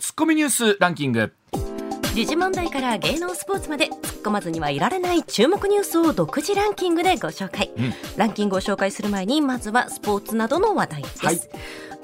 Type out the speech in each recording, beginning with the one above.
ツッコミニュースランキング。時事問題から芸能スポーツまで突っ込まずにはいられない注目ニュースを独自ランキングでご紹介、うん。ランキングを紹介する前にまずはスポーツなどの話題です、はい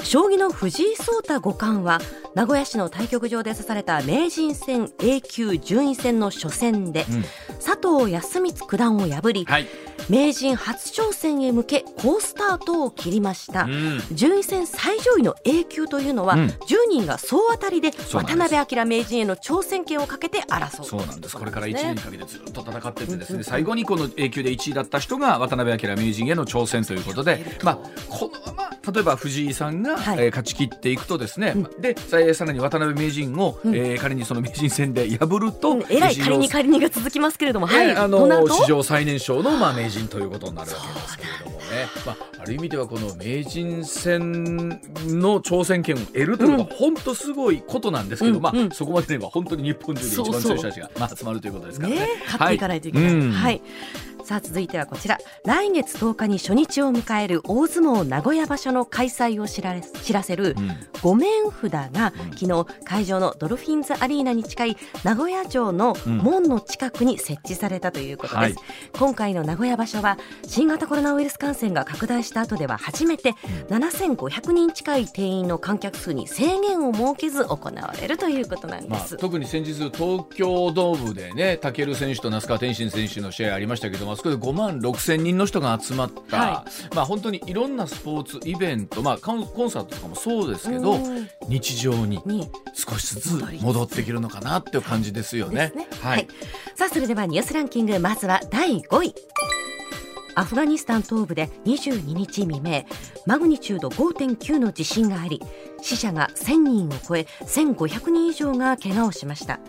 将棋の藤井聡太五冠は名古屋市の対局場で指された名人戦 A 級順位戦の初戦で、うん。佐藤康光九段を破り、はい、名人初挑戦へ向け好スタートを切りました、うん。順位戦最上位の A 級というのは、うん。10人が総当たりで渡辺明名人への挑戦権をかけて争う。そうなんです。これから1ね。年にかけてずっと戦ってってですね、最後にこの A 級で1位だった人が渡辺明名人への挑戦ということで、まあ、このまま例えば藤井さんが、はい。えー勝ち切っていくとですね、でささらに渡辺名人を、うん。えー仮にその名人戦で破ると、うん。えらい仮に仮にが続きますけれども、はい、えーあこの史上最年少の、まあ、名人ということになるわけですけれどもね、まあ、ある意味ではこの名人戦の挑戦権を得るというのは本当すごいことなんですけど、まあうんうん。そこまでには本当に日本中で一番強い人たちがまあ、集まるということですからね。ね勝っていかないといけない。ははい。い、うんさあ続いてはこちら。来月10日に初日を迎える大相撲名古屋場所の開催を知られ知らせるうん。御面札がうん。昨日会場のドルフィンズアリーナに近い名古屋城のうん。門の近くに設置されたということです、はい。今回の名古屋場所は新型コロナウイルス感染が拡大した後では初めて7500人近い定員の観客数に制限を設けず行われるということなんでまあ、す、特に先日東京ドームでね武選手と那須川天心選手の試合ありましたけどもあそこで5万6千人の人が集まった、はまあ、本当にいろんなスポーツイベント、まあ、コンサートとかもそうですけどうん日常にに少しずつ戻ってきるのかなっていう感じですよね。ね。ははいい。さあそれではニュースランキングまずは第5位。アフガニスタン東部で22日未明マグニチュード5.9の地震があり死者が1000人を超え1500人以上が怪我をしました。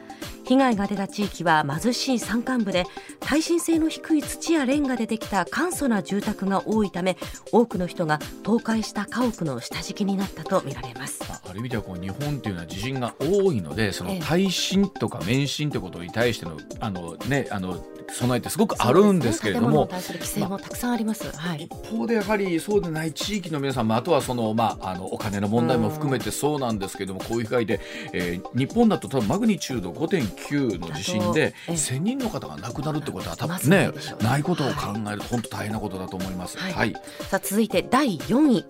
被害が出た地域は貧しい山間部で耐震性の低い土やレンガでできた簡素な住宅が多いため多くの人が倒壊した家屋の下敷きになったとみられます。まあある意味ではこう日本っていうのは地震が多いのでそのええ。耐震とか免震ってことに対してのあの、ね、あの備えってすごくあるんですけれども建物に。対する規制もたくさんあります、はい一方でやはりそうでない地域の皆さん、まあ、あとはその、まあ、あのお金の問題も含めてそうなんですけども、こういう被害で、えー日本だと多分マグニチュード5.9の地震でだとええ。1000人の方が亡くなるってことは多ま分ねないことを考えると本当大変なことだと思います。はい。はい。さあ続いて第4位。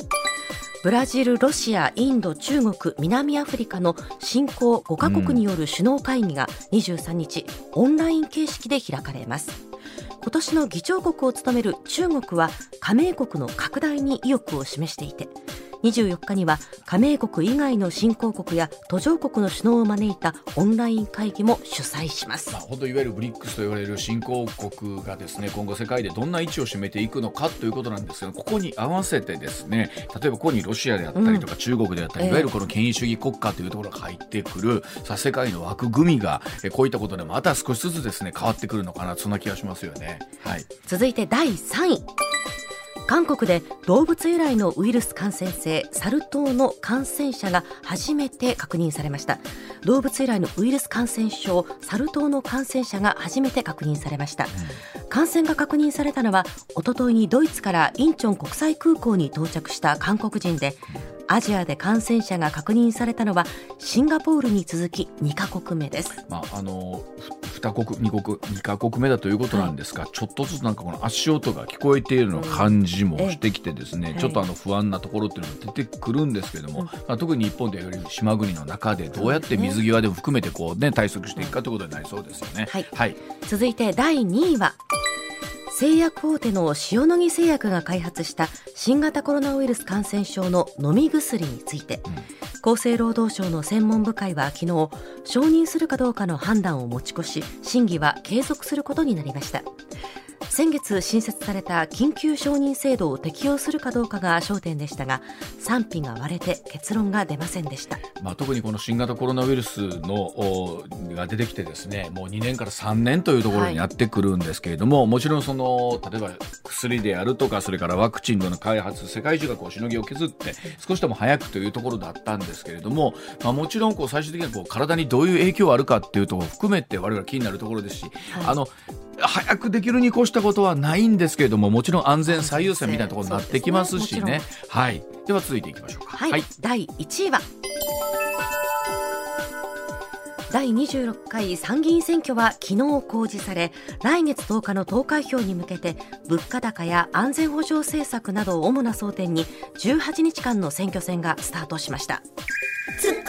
ブラジル、ロシア、インド、中国、南アフリカの新興5カ国による首脳会議が23日、オンライン形式で開かれます。今年の議長国を務める中国は加盟国の拡大に意欲を示していて24日には加盟国以外の新興国や途上国の首脳を招いたオンライン会議も主催します。まあ、本当いわゆるブリックスと言われる新興国がですね今後世界でどんな位置を占めていくのかということなんですがここに合わせてですね例えばここにロシアであったりとか中国であったり、ええいわゆるこの権威主義国家というところが入ってくるさあ世界の枠組みがえこういったことでまた少しずつですね変わってくるのかなそんな気がしますよね。はい。続いて第3位韓国で動物由来のウイルス感染性サル痘の感染者が初めて確認されました。動物由来のウイルス感染症サル痘の感染者が初めて確認されました。感染が確認されたのは一昨日にドイツからインチョン国際空港に到着した韓国人でアジアで感染者が確認されたのはシンガポールに続き2カ国目です。まああのふ二国二国二カ国目だということなんですが、ちょっとずつなんかこの足音が聞こえているの感じもしてきてですね、ええ。ちょっとあの不安なところっていうのが出てくるんですけれども、うん。まあ、特に日本でより島国の中でどうやって水際でも含めてこうね対策していくかということになりそうですよね。はい。はい、続いて第2位は製薬大手の塩野義製薬が開発した新型コロナウイルス感染症の飲み薬について、厚生労働省の専門部会は昨日承認するかどうかの判断を持ち越し審議は継続することになりました先月新設された緊急承認制度を適用するかどうかが焦点でしたが賛否が割れて結論が出ませんでした。まあ、特にこの新型コロナウイルスのおが出てきてですねもう2年から3年というところになってくるんですけれども、もちろんその例えば薬であるとかそれからワクチンの開発世界中がこうしのぎを削って少しでも早くというところだったんですけれども、まあ、もちろんこう最終的にはこう体にどういう影響があるかっていうところを含めて我々気になるところですし、はい。あの早くできるに越したことはないんですけれどももちろん安全最優先みたいなところになってきますしね。ね。はい、では続いていきましょうか。はい、第1位は第26回参議院選挙は昨日公示され来月10日の投開票に向けて物価高や安全保障政策などを主な争点に18日間の選挙戦がスタートしました。ツッコ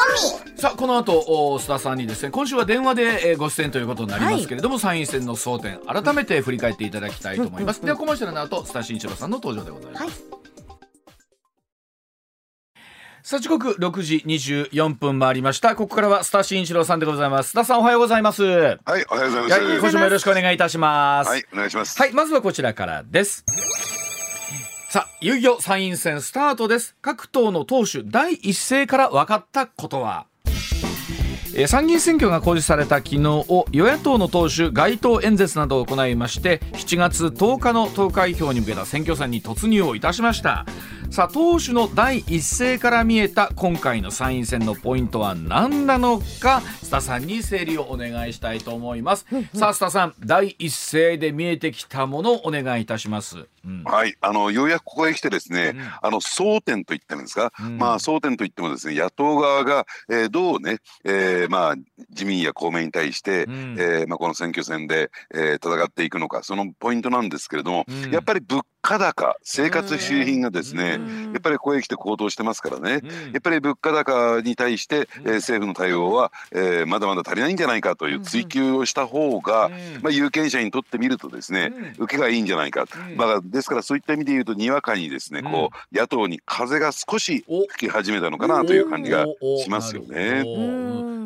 ミ。さあこの後お須田さんにですね今週は電話で、えーご出演ということになりますけれども、参院選の争点改めて振り返っていただきたいと思います、ではコマーシャルの後須田慎一郎さんの登場でございます、はいさあ時刻6時24分回りましたここからは須田慎一郎さんでございます須田さんおはようございますははい、おはようございます。い今週もよろしくお願いいたしますはい、お願いします。はい、まずはこちらからです。さあ、いよいよ参院選スタートです。各党の党首第一声から分かったことはえー参議院選挙が公示された昨日与野党の党首街頭演説などを行いまして7月10日の投開票に向けた選挙戦に突入をいたしましたさあ党首の第一声から見えた今回の参院選のポイントは何なのか須田さんに整理をお願いしたいと思います。さあ須田さん第一声で見えてきたものをお願いいたします、うん。はい、あのようやくここへ来てですね、うんあの争点と言ってるんですか、うんまあ争点といってもですね野党側が、えーどうね、えーまあ自民や公明に対して、うん。えーまあこの選挙戦で、えー戦っていくのかそのポイントなんですけれども、うん。やっぱり物価高生活必需品がですね、うんやっぱりここへ来て高騰してますからね。うん。やっぱり物価高に対して、うん。えー政府の対応は、えーまだまだ足りないんじゃないかという追及をした方が、うん。まあ、有権者にとってみるとですね、うん。受けがいいんじゃないか、うん。まあ、ですからそういった意味で言うとにわかにですね、うん。こう野党に風が少しお。吹き始めたのかなという感じがしますよなね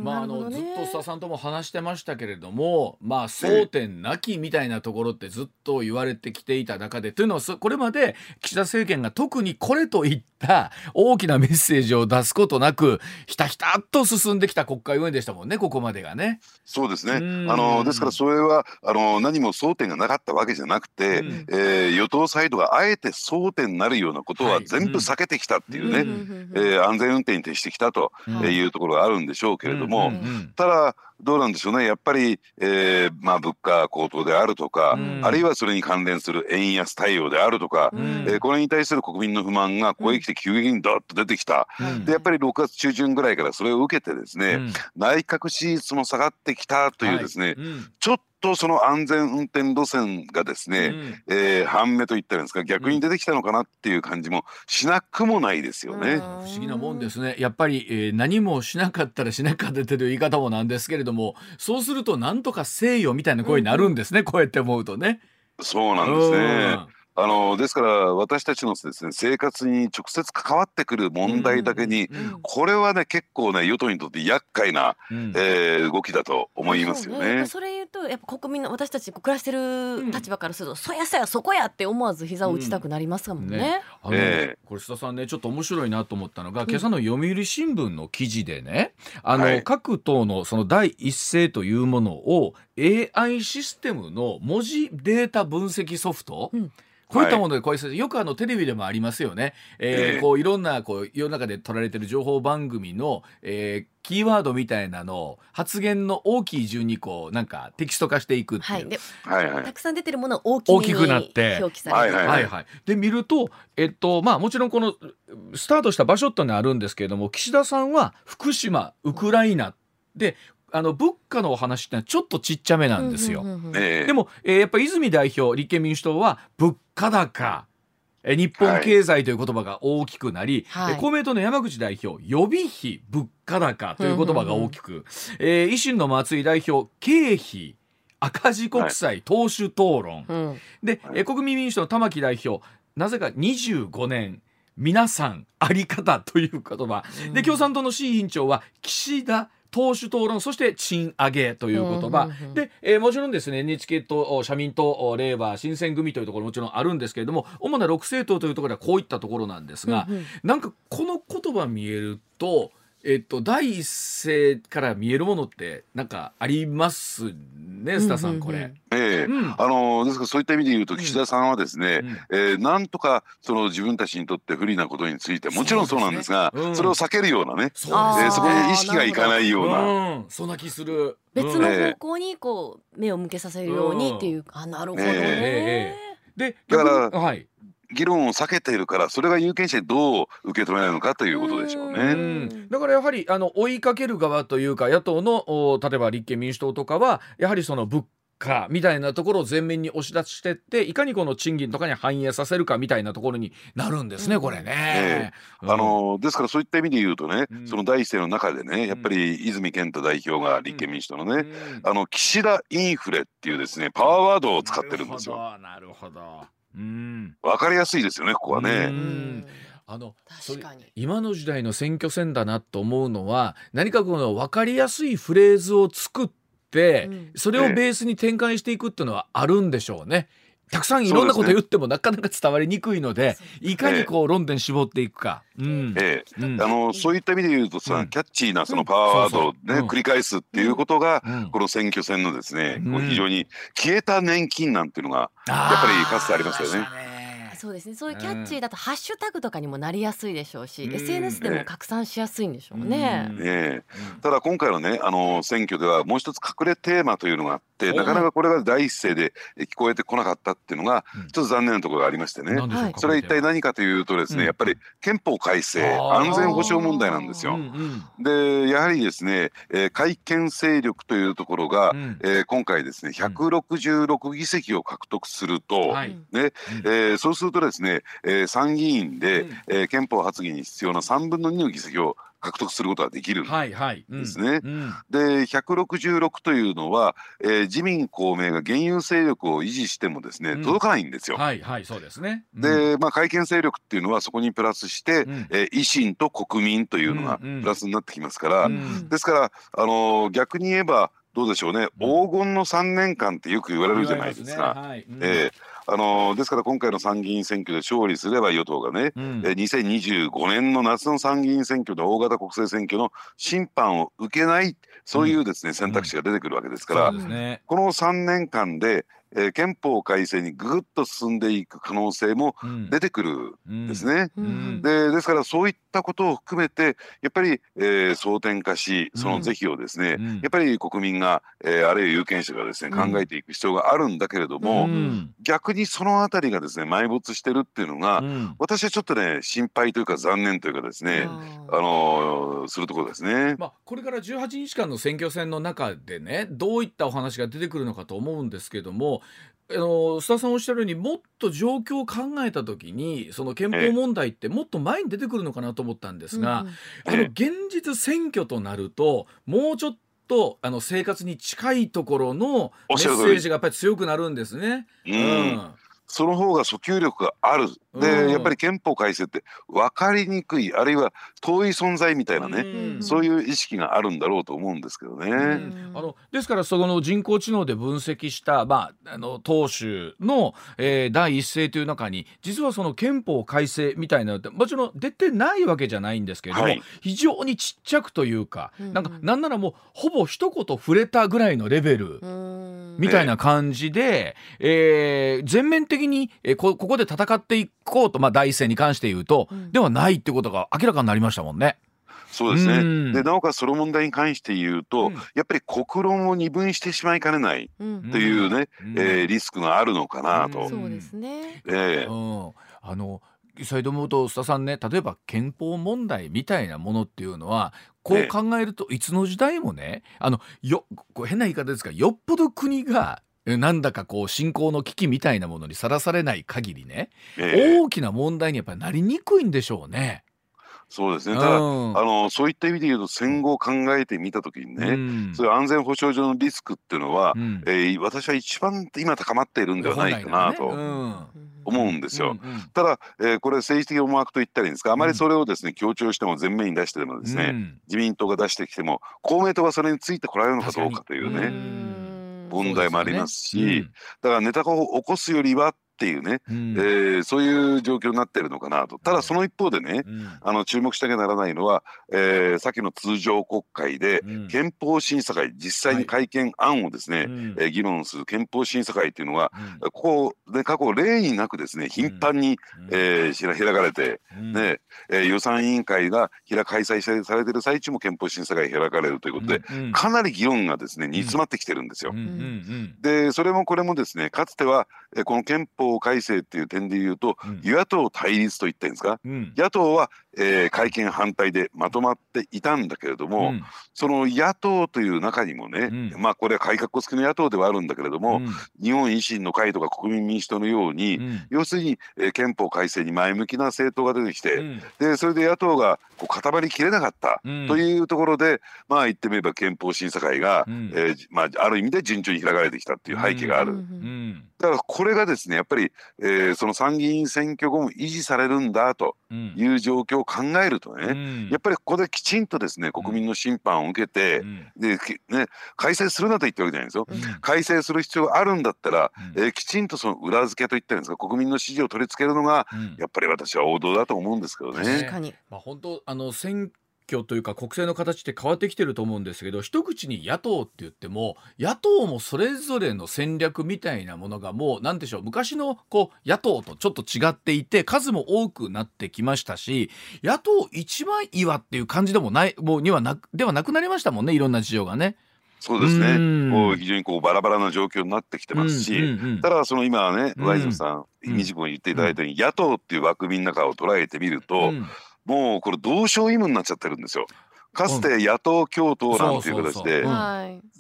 まああのずっと須田さんとも話してましたけれども、まあ争点なきみたいなところってずっと言われてきていた中でというのはそこれまで岸田政権が特にこれといった大きなメッセージを出すことなくひたひたっと進んできた国会運営でしたもんねここまでがね。そうですね。うん。あのですからそれはあの何も争点がなかったわけじゃなくて、うん。えー与党サイドがあえて争点になるようなことははい。全部避けてきたっていうね、うん。えー安全運転に徹してきたとうん。いうところがあるんでしょうけれども、うん。うん。ただどうなんでしょうね。やっぱり、えーまあ、物価高騰であるとか、うん。あるいはそれに関連する円安対応であるとか、うん。えーこれに対する国民の不満がここへ来て急激にドッと出てきた、うん。でやっぱり6月中旬ぐらいからそれを受けてですね、うん。内閣支持率も下がってきたというですね、はい。うん。ちょっとその安全運転路線がですね、うんえー半目といったらですか逆に出てきたのかなっていう感じもしなくもないですよね。不思議なもんですねやっぱり、えー何もしなかったらしなかったという言い方もなんですけれどもそうするとなんとかせよみたいな声になるんですね、こうやって思うとね。そうなんですね。あのですから私たちのですね生活に直接関わってくる問題だけに、うんこれはね結構ね与党にとって厄介な、うん。えー動きだと思いますよね。それ言うとやっぱ国民の私たち暮らしてる立場からすると、そやそやそこやって思わず膝を打ちたくなりますもんね。ねあのえこれ須田さんねちょっと面白いなと思ったのが、今朝の読売新聞の記事でねあの、はい。各党のその第一声というものを AI システムの文字データ分析ソフト、うんこういったものでこういうよくあのテレビでもありますよね。えーええ。こういろんなこう世の中で取られてる情報番組の、えーキーワードみたいなのを発言の大きい順にこうなんかテキスト化していくっていう。はい、ではいはい。たくさん出てるものは大きくなって。表記されて、はいはいはい、で見ると、えっとまあ、もちろんこのスタートした場所ってのはあるんですけれども岸田さんは福島ウクライナであの物価のお話ってのはちょっとちっちゃめなんですよ。うんうんうんうんえーでも、えーやっぱ泉代表立憲民主党は物価高えー日本経済という言葉が大きくなり、はい。えー公明党の山口代表予備費物価高という言葉が大きく、えー維新の松井代表経費赤字国債、党首討論、うん。で、えー国民民主党の玉木代表なぜか25年皆さんあり方という言葉、で共産党の志位委員長は岸田党首討論そして賃上げという言葉、うんうんうんで、えーもちろんですね NHK とお社民党おれいわ新選組というところもちろんあるんですけれども主な6政党というところではこういったところなんですが、うんうん。なんかこの言葉見えると、えっと、第一声から見えるものってなんかありますね須田さんこれ。ええ。うん。あのですからそういった意味で言うと岸田さんはですね、うん。えーなんとかその自分たちにとって不利なことについてもちろんそうなんですがそうですねうん。それを避けるようなね、そえーそこに意識がいかないような。うん、そんな気する。別うん。の方向にこう目を向けさせるようにっていう、あなるほどね、えええで、だからはい。議論を避けているからそれが有権者にどう受け止められるのかということでしょうね。うだからやはりあの追いかける側というか野党の例えば立憲民主党とかはやはりその物価みたいなところを前面に押し出してっていかにこの賃金とかに反映させるかみたいなところになるんですね、これね。えー、あのですからそういった意味で言うとね、うん、その第一声の中でねやっぱり泉健太代表が立憲民主党のね、うん、あの岸田インフレっていうですねパワーワードを使ってるんですよ。なるほどうん、分かりやすいですよねここはね。あの今の時代の選挙戦だなと思うのは何かこの分かりやすいフレーズを作って、うん、それをベースに展開していくっていうのはあるんでしょうね。たくさんいろんなこと言ってもなかなか伝わりにくいので、いかにこう論点絞っていくか。ええ。あのそういった意味で言うとさ、うん、キャッチーなそのパワーワードをね、繰り返すっていうことが、この選挙戦のですね、非常に消えた年金なんていうのがやっぱりかつてありますよね。そうですね。そういうキャッチーだとハッシュタグとかにもなりやすいでしょうし、うん、SNS でも拡散しやすいんでしょうね。うん、ねただ今回のねあの選挙ではもう一つ隠れテーマというのがあってなかなかこれが第一声で聞こえてこなかったっていうのがちょっと残念なところがありましてね、それは一体何かというとですね、やっぱり憲法改正安全保障問題なんですよ。でやはりですね、えー、改憲勢力というところが、うん、えー、今回ですね166議席を獲得すると、ねえー、そうするとですね、えー、参議院で、うん、えー、憲法発議に必要な3分の2の議席を獲得することができるんですね。はいはい。うん、で166というのは、えー、自民公明が現有勢力を維持してもですね、うん、届かないんですよ。はいはいそうですね。うん、でまあ改憲勢力っていうのはそこにプラスして、うん、えー、維新と国民というのがプラスになってきますから、ですからあのー、逆に言えばどうでしょうね、黄金の3年間ってよく言われるじゃないですか。すね。はい、えーあのですから今回の参議院選挙で勝利すれば与党がね、うん、え2025年の夏の参議院選挙で大型国政選挙の審判を受けないそういうですね、うん、選択肢が出てくるわけですから、うんね、この3年間でえー、憲法改正にぐっと進んでいく可能性も出てくるんですね。うん。うん、でですからそういったことを含めてやっぱり、えー、争点化しその是非をですね、うん、やっぱり国民が、えー、あるいは有権者がですね考えていく必要があるんだけれども、逆にその辺りがですね埋没してるっていうのが、私はちょっとね心配というか残念というかですねあのー、するところですね。まあ、これから18日間の選挙戦の中でねどういったお話が出てくるのかと思うんですけどもあの須田さんおっしゃるようにもっと状況を考えた時にその憲法問題ってもっと前に出てくるのかなと思ったんですが、あの現実選挙となるともうちょっとあの生活に近いところのメッセージがやっぱり強くなるんですね。うん。その方が訴求力があるで、やっぱり憲法改正って分かりにくいあるいは遠い存在みたいなね、うん、そういう意識があるんだろうと思うんですけどね。うん、あのですからその人工知能で分析した、まあ、あの党首の、えー、第一声という中に実はその憲法改正みたいなのってもちろん出てないわけじゃないんですけれども、はい、非常にちっちゃくというか、うん、なんかなんならもうほぼ一言触れたぐらいのレベルみたいな感じで、えー、全面的に、えー、こここで戦っていこうと、まあ、第一声に関して言うと、うん、ではないってことが明らかになりましたもんね。そうですね、うん、でなおかつその問題に関して言うと、うん、やっぱり国論を二分してしまいかねないというね、うん、えー、リスクがあるのかなと。そうですね、えー、あの再度思うと須田さんね例えば憲法問題みたいなものっていうのはこう考えるといつの時代もねあのよこう変な言い方ですがよっぽど国がなんだかこう信仰の危機みたいなものにさらされない限りね、えー、大きな問題にやっぱりなりにくいんでしょうね。そうですね。ただ、うん、あのそういった意味で言うと戦後を考えてみたときにね、うん、そういう安全保障上のリスクっていうのは、うん、えー、私は一番今高まっているんではないかなと。思うんですよ、うんうん、ただ、えー、これ政治的思惑と言ったらいいんですか？あまりそれをですね強調しても前面に出してでもですね、自民党が出してきても公明党がそれについてこられるのかどうかというね。問題もありますし、ね。うん、だからネタを起こすよりはっていうね、うん、えー、そういう状況になってるのかなと。ただその一方でね、うん、あの注目しなきゃならないのは、えー、先の通常国会で憲法審査会実際に改憲案をですね、はい、えー、議論する憲法審査会っていうのは、ここで過去例になくですね頻繁に、うん、えー、開かれて、ねえー、予算委員会が開催されてる最中も憲法審査会開かれるということで、かなり議論がですね煮詰まってきてるんですよ。でそれもこれもですねかつては、えー、この憲法法改正っていう点で言うと、うん、与野党対立と言ったんですか、うん、野党は、えー、会見反対でまとまっていたんだけれども、うん、その野党という中にもね、まあこれは改革付きの野党ではあるんだけれども、日本維新の会とか国民民主党のように、要するに、えー、憲法改正に前向きな政党が出てきて、でそれで野党がこう固まりきれなかったというところで、まあ言ってみれば憲法審査会が、えー、まあ、ある意味で順調に開かれてきたっていう背景がある。だからこれがですねやっぱり、えー、その参議院選挙後も維持されるんだという状況を考えるとね、うん、やっぱりここできちんとですね国民の審判を受けて、うん、でね、改正するなと言ってるわけじゃないですよ、うん、改正する必要があるんだったら、うん、えー、きちんとその裏付けといったんですか？国民の支持を取り付けるのが、やっぱり私は王道だと思うんですけどね。確かに、まあ、本当あの選挙というか国政の形って変わってきてると思うんですけど一口に野党って言っても野党もそれぞれの戦略みたいなものがもう何でしょう昔のこう野党とちょっと違っていて数も多くなってきましたし野党一枚岩っていう感じでもないもうにはなではなくなりましたもんねいろんな事情がね。そうですね。もう非常にこうバラバラな状況になってきてますし、うんうんうん、ただその今はね、ワイズさん、短く言っていただいたように、野党っていう枠組みの中を捉えてみると、もうこれ同床異夢になっちゃってるんですよ。かつて野党共闘なんていう形で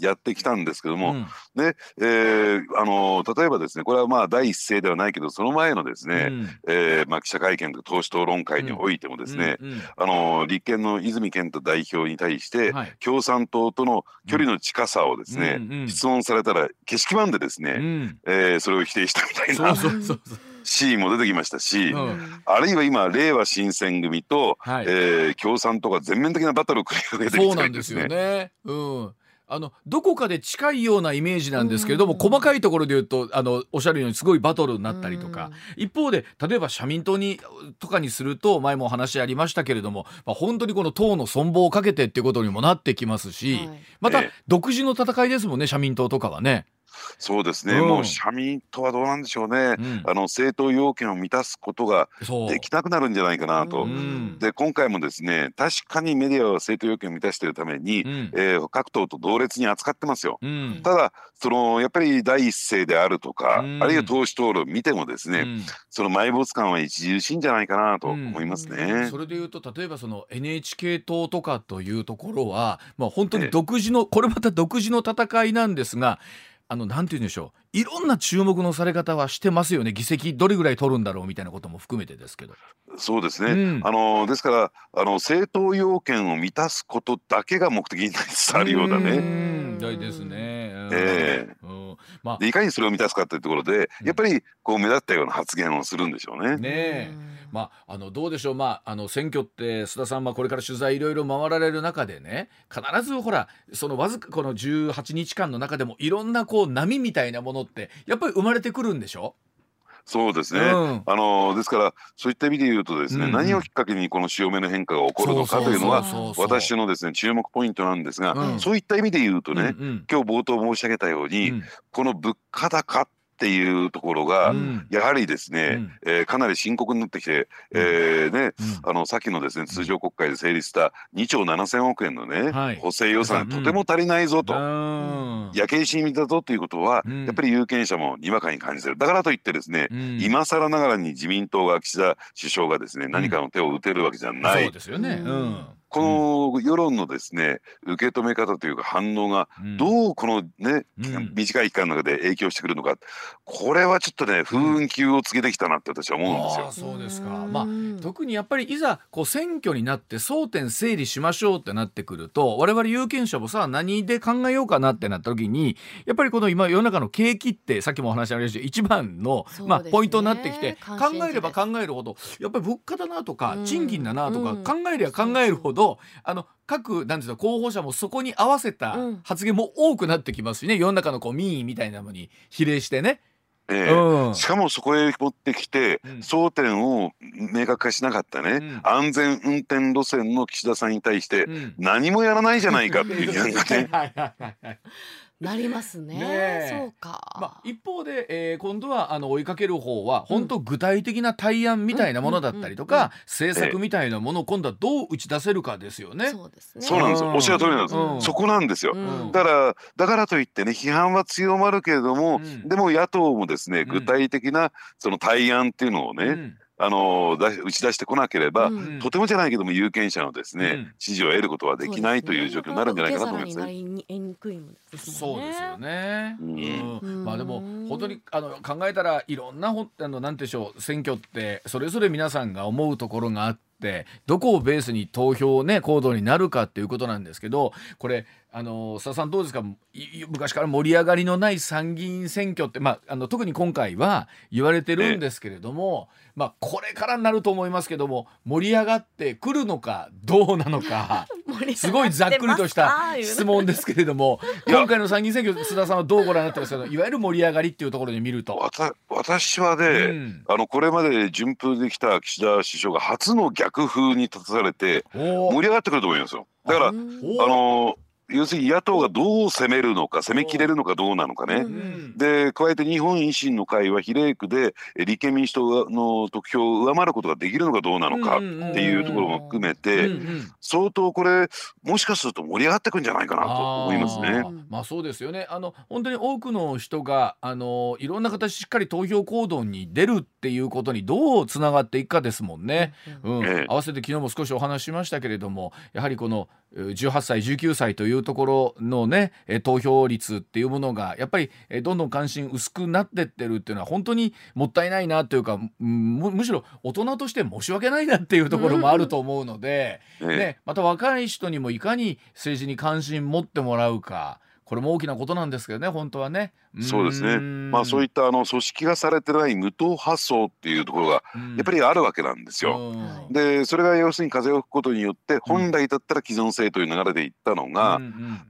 やってきたんですけども、ねえー、あの例えばですねこれはまあ第一声ではないけどその前のですね、うん、えー、まあ、記者会見と党首討論会においてもですね、うんうん、あの立憲の泉健太代表に対して、はい、共産党との距離の近さをですね、質問されたら景色版でですね、うん、えー、それを否定したみたいな。そうそうそうそうシーンも出てきましたし、うん、あるいは今令和新選組と、はい、えー、共産党が全面的なバトルを繰り広げてきてるんですね。そうなんですよね。うん。あのどこかで近いようなイメージなんですけれども、細かいところで言うとあのおっしゃるようにすごいバトルになったりとか、一方で例えば社民党にとかにすると前もお話ありましたけれども、まあ、本当にこの党の存亡をかけてっていうことにもなってきますし、また独自の戦いですもんね社民党とかはね。そうですね、うん、もう社民党はどうなんでしょうね、うん、あの政党要件を満たすことができなくなるんじゃないかなと、うん、で今回もですね確かにメディアは政党要件を満たしているために、うん、えー、各党と同列に扱ってますよ。ただそのやっぱり第一声であるとか、あるいは党首討論見てもですね、その埋没感は著しいんじゃないかなと思いますね。それでいうと例えばその NHK 党とかというところは、まあ、本当に独自のこれまた独自の戦いなんですがあのなんて言うんでしょういろんな注目のされ方はしてますよね議席どれぐらい取るんだろうみたいなことも含めてですけど。そうですね、うん、あのですからあの政党要件を満たすことだけが目的になりつつあるようなね。大ですね。えー、うん。まあ、いかにそれを満たすかというところで、やっぱりこう目立ったような発言をするんでしょうね。ねまあ、あのどうでしょう、まあ、あの選挙って須田さんはこれから取材いろいろ回られる中でね必ずほらそのわずかこの18日間の中でもいろんなこう波みたいなものってやっぱり生まれてくるんでしょ？そうですね、うん、あのですからそういった意味で言うとですね、うんうん、何をきっかけにこの潮目の変化が起こるのかというのが私のですね注目ポイントなんですが、うん、そういった意味で言うとね、うん。うん、今日冒頭申し上げたように、この物価高っていうところが、やはりですね、うん、えー、かなり深刻になってきて、えー、ね、あの先のですね通常国会で成立した2兆7000億円のね、はい、補正予算とても足りないぞと、焼け石にだぞということは、やっぱり有権者もにわかに感じてる。だからといってですね、今更ながらに自民党が岸田首相がですね何かの手を打てるわけじゃない。そうですよね、うんこの世論のですね受け止め方というか反応がどうこのね、うん、短い期間の中で影響してくるのか。これはちょっとね不運休を告げてきたなって私は思うんですよ。あそうですか、まあ、特にやっぱりいざこう選挙になって争点整理しましょうってなってくると我々有権者もさあ何で考えようかなってなった時にやっぱりこの今世の中の景気ってさっきもお話ありました一番の、ね、まあ、ポイントになってきて考えれば考えるほどやっぱり物価だなとか賃金だなとか考えれば考えるほどあの各なんていうの候補者もそこに合わせた発言も多くなってきますしね、世の中のこう民意みたいなのに比例してね。えー、うん、しかもそこへ持ってきて、うん、争点を明確化しなかったね、うん、安全運転路線の岸田さんに対して何もやらないじゃないかっていう批判がね。なりますね。ねそうか。まあ一方で、えー、今度はあの追いかける方は本当具体的な対案みたいなものだったりとか、政策みたいなものを今度はどう打ち出せるかですよね。そうですね。そうなんですよ。おっしゃる通りなんです。うん、そこなんですよ。うん、だからだからといってね批判は強まるけれども、うん、でも野党もですね具体的なその対案っていうのをね。あの打ち出してこなければ、うん、とてもじゃないけども有権者のですね、うん、支持を得ることはできないという状況になるんじゃないかなと思いますね。そうですよね。うん、まあでも本当にあの考えたらいろんなほあのなんでしょう選挙ってそれぞれ皆さんが思うところがあって。どこをベースに投票ね行動になるかっていうことなんですけどこれあの佐々さんどうですか？昔から盛り上がりのない参議院選挙って、まあ、あの特に今回は言われてるんですけれども、まあ、これからになると思いますけども盛り上がってくるのかどうなのか すごいざっくりとした質問ですけれども今回の参議院選挙須田さんはどうご覧になってますかいわゆる盛り上がりっていうところで見ると。私はね、うん、あのこれまで順風できた岸田首相が初の逆風に立たされて盛り上がってくると思いますよ。だからあの要するに野党がどう攻めるのか攻めきれるのかどうなのかね、うん、で加えて日本維新の会は比例区で立憲民主党の得票を上回ることができるのかどうなのかっていうところも含めて、相当これもしかすると盛り上がってくんじゃないかなと思いますね。まあそうですよね。あの本当に多くの人があのいろんな形しっかり投票行動に出るっていうことにどうつながっていくかですもんね。うん、ええ、合わせて昨日も少しお話ししましたけれどもやはりこの18歳19歳というところのね投票率っていうものがやっぱりどんどん関心薄くなってってるっていうのは本当にもったいないなというかむむしろ大人として申し訳ないなっていうところもあると思うので、ね、また若い人にもいかに政治に関心持ってもらうか。これも大きなことなんですけどね本当はね。そうですね。まあそういったあの組織がされてない無党発想っていうところがやっぱりあるわけなんですよ。でそれが要するに風を吹くことによって本来だったら既存性という流れでいったのが、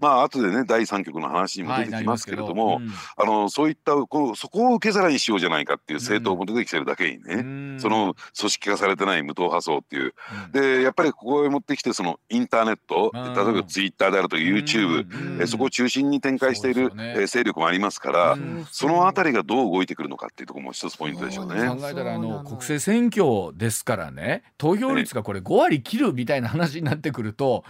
まあ後でね第三局の話にも出てきますけれども、あのそういったこのそこを受け皿にしようじゃないかっていう政党も出てきてるだけにね、その組織化されてない無党派層っていう、でやっぱりここへ持ってきてそのインターネット、例えばツイッターであると YouTube、えそこを中心に展開している、え勢力もありますから。からそのあたりがどう動いてくるのかっていうところも一つポイントでしょうね。考えたらあの国政選挙ですからね投票率がこれ5割切るみたいな話になってくると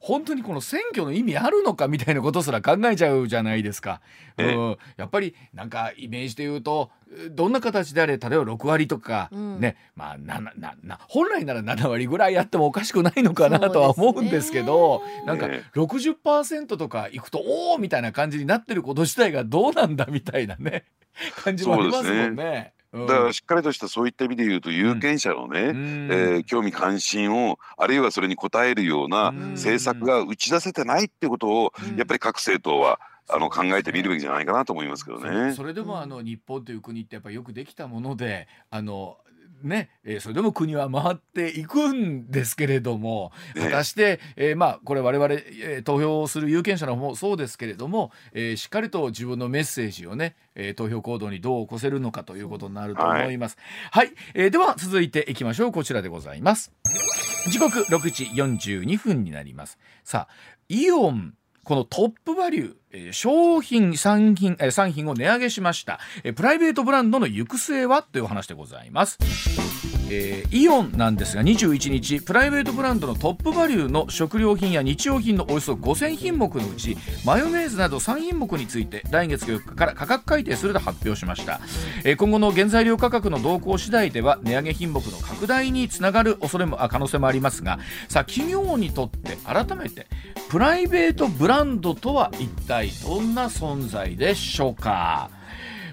本当にこの選挙の意味あるのかみたいなことすら考えちゃうじゃないですか。うん、やっぱりなんかイメージで言うとどんな形であれ例えば6割とか、うん、ねまあななな本来なら7割ぐらいやってもおかしくないのかなとは思うんですけど、ね、なんか60%とかいくとおおみたいな感じになってること自体がどうなんだみたいなね感じもありますもんね。だからしっかりとしたそういった意味で言うと有権者のね、うん、えー、興味関心をあるいはそれに応えるような政策が打ち出せてないってことを、やっぱり各政党はあの考えてみるべきじゃないかなと思いますけどね。それでもあの日本という国ってやっぱよくできたものであのね、えー、それでも国は回っていくんですけれども、果たして、えー、まあこれ我々、えー、投票する有権者の方もそうですけれども、えー、しっかりと自分のメッセージをね、えー、投票行動にどう起こせるのかということになると思います。はい、はい、えー、では続いていきましょうこちらでございます。時刻6時42分になります。さあイオンこのトップバリュー、えー、商品産品、えー、産品を値上げしました、えー、プライベートブランドの行く末はという話でございます。えー、イオンなんですが21日プライベートブランドのトップバリューの食料品や日用品のおよそ5000品目のうちマヨネーズなど3品目について来月4日から価格改定すると発表しました、えー、今後の原材料価格の動向次第では値上げ品目の拡大につながる恐れもあ可能性もありますがさあ企業にとって改めてプライベートブランドとは一体どんな存在でしょうか。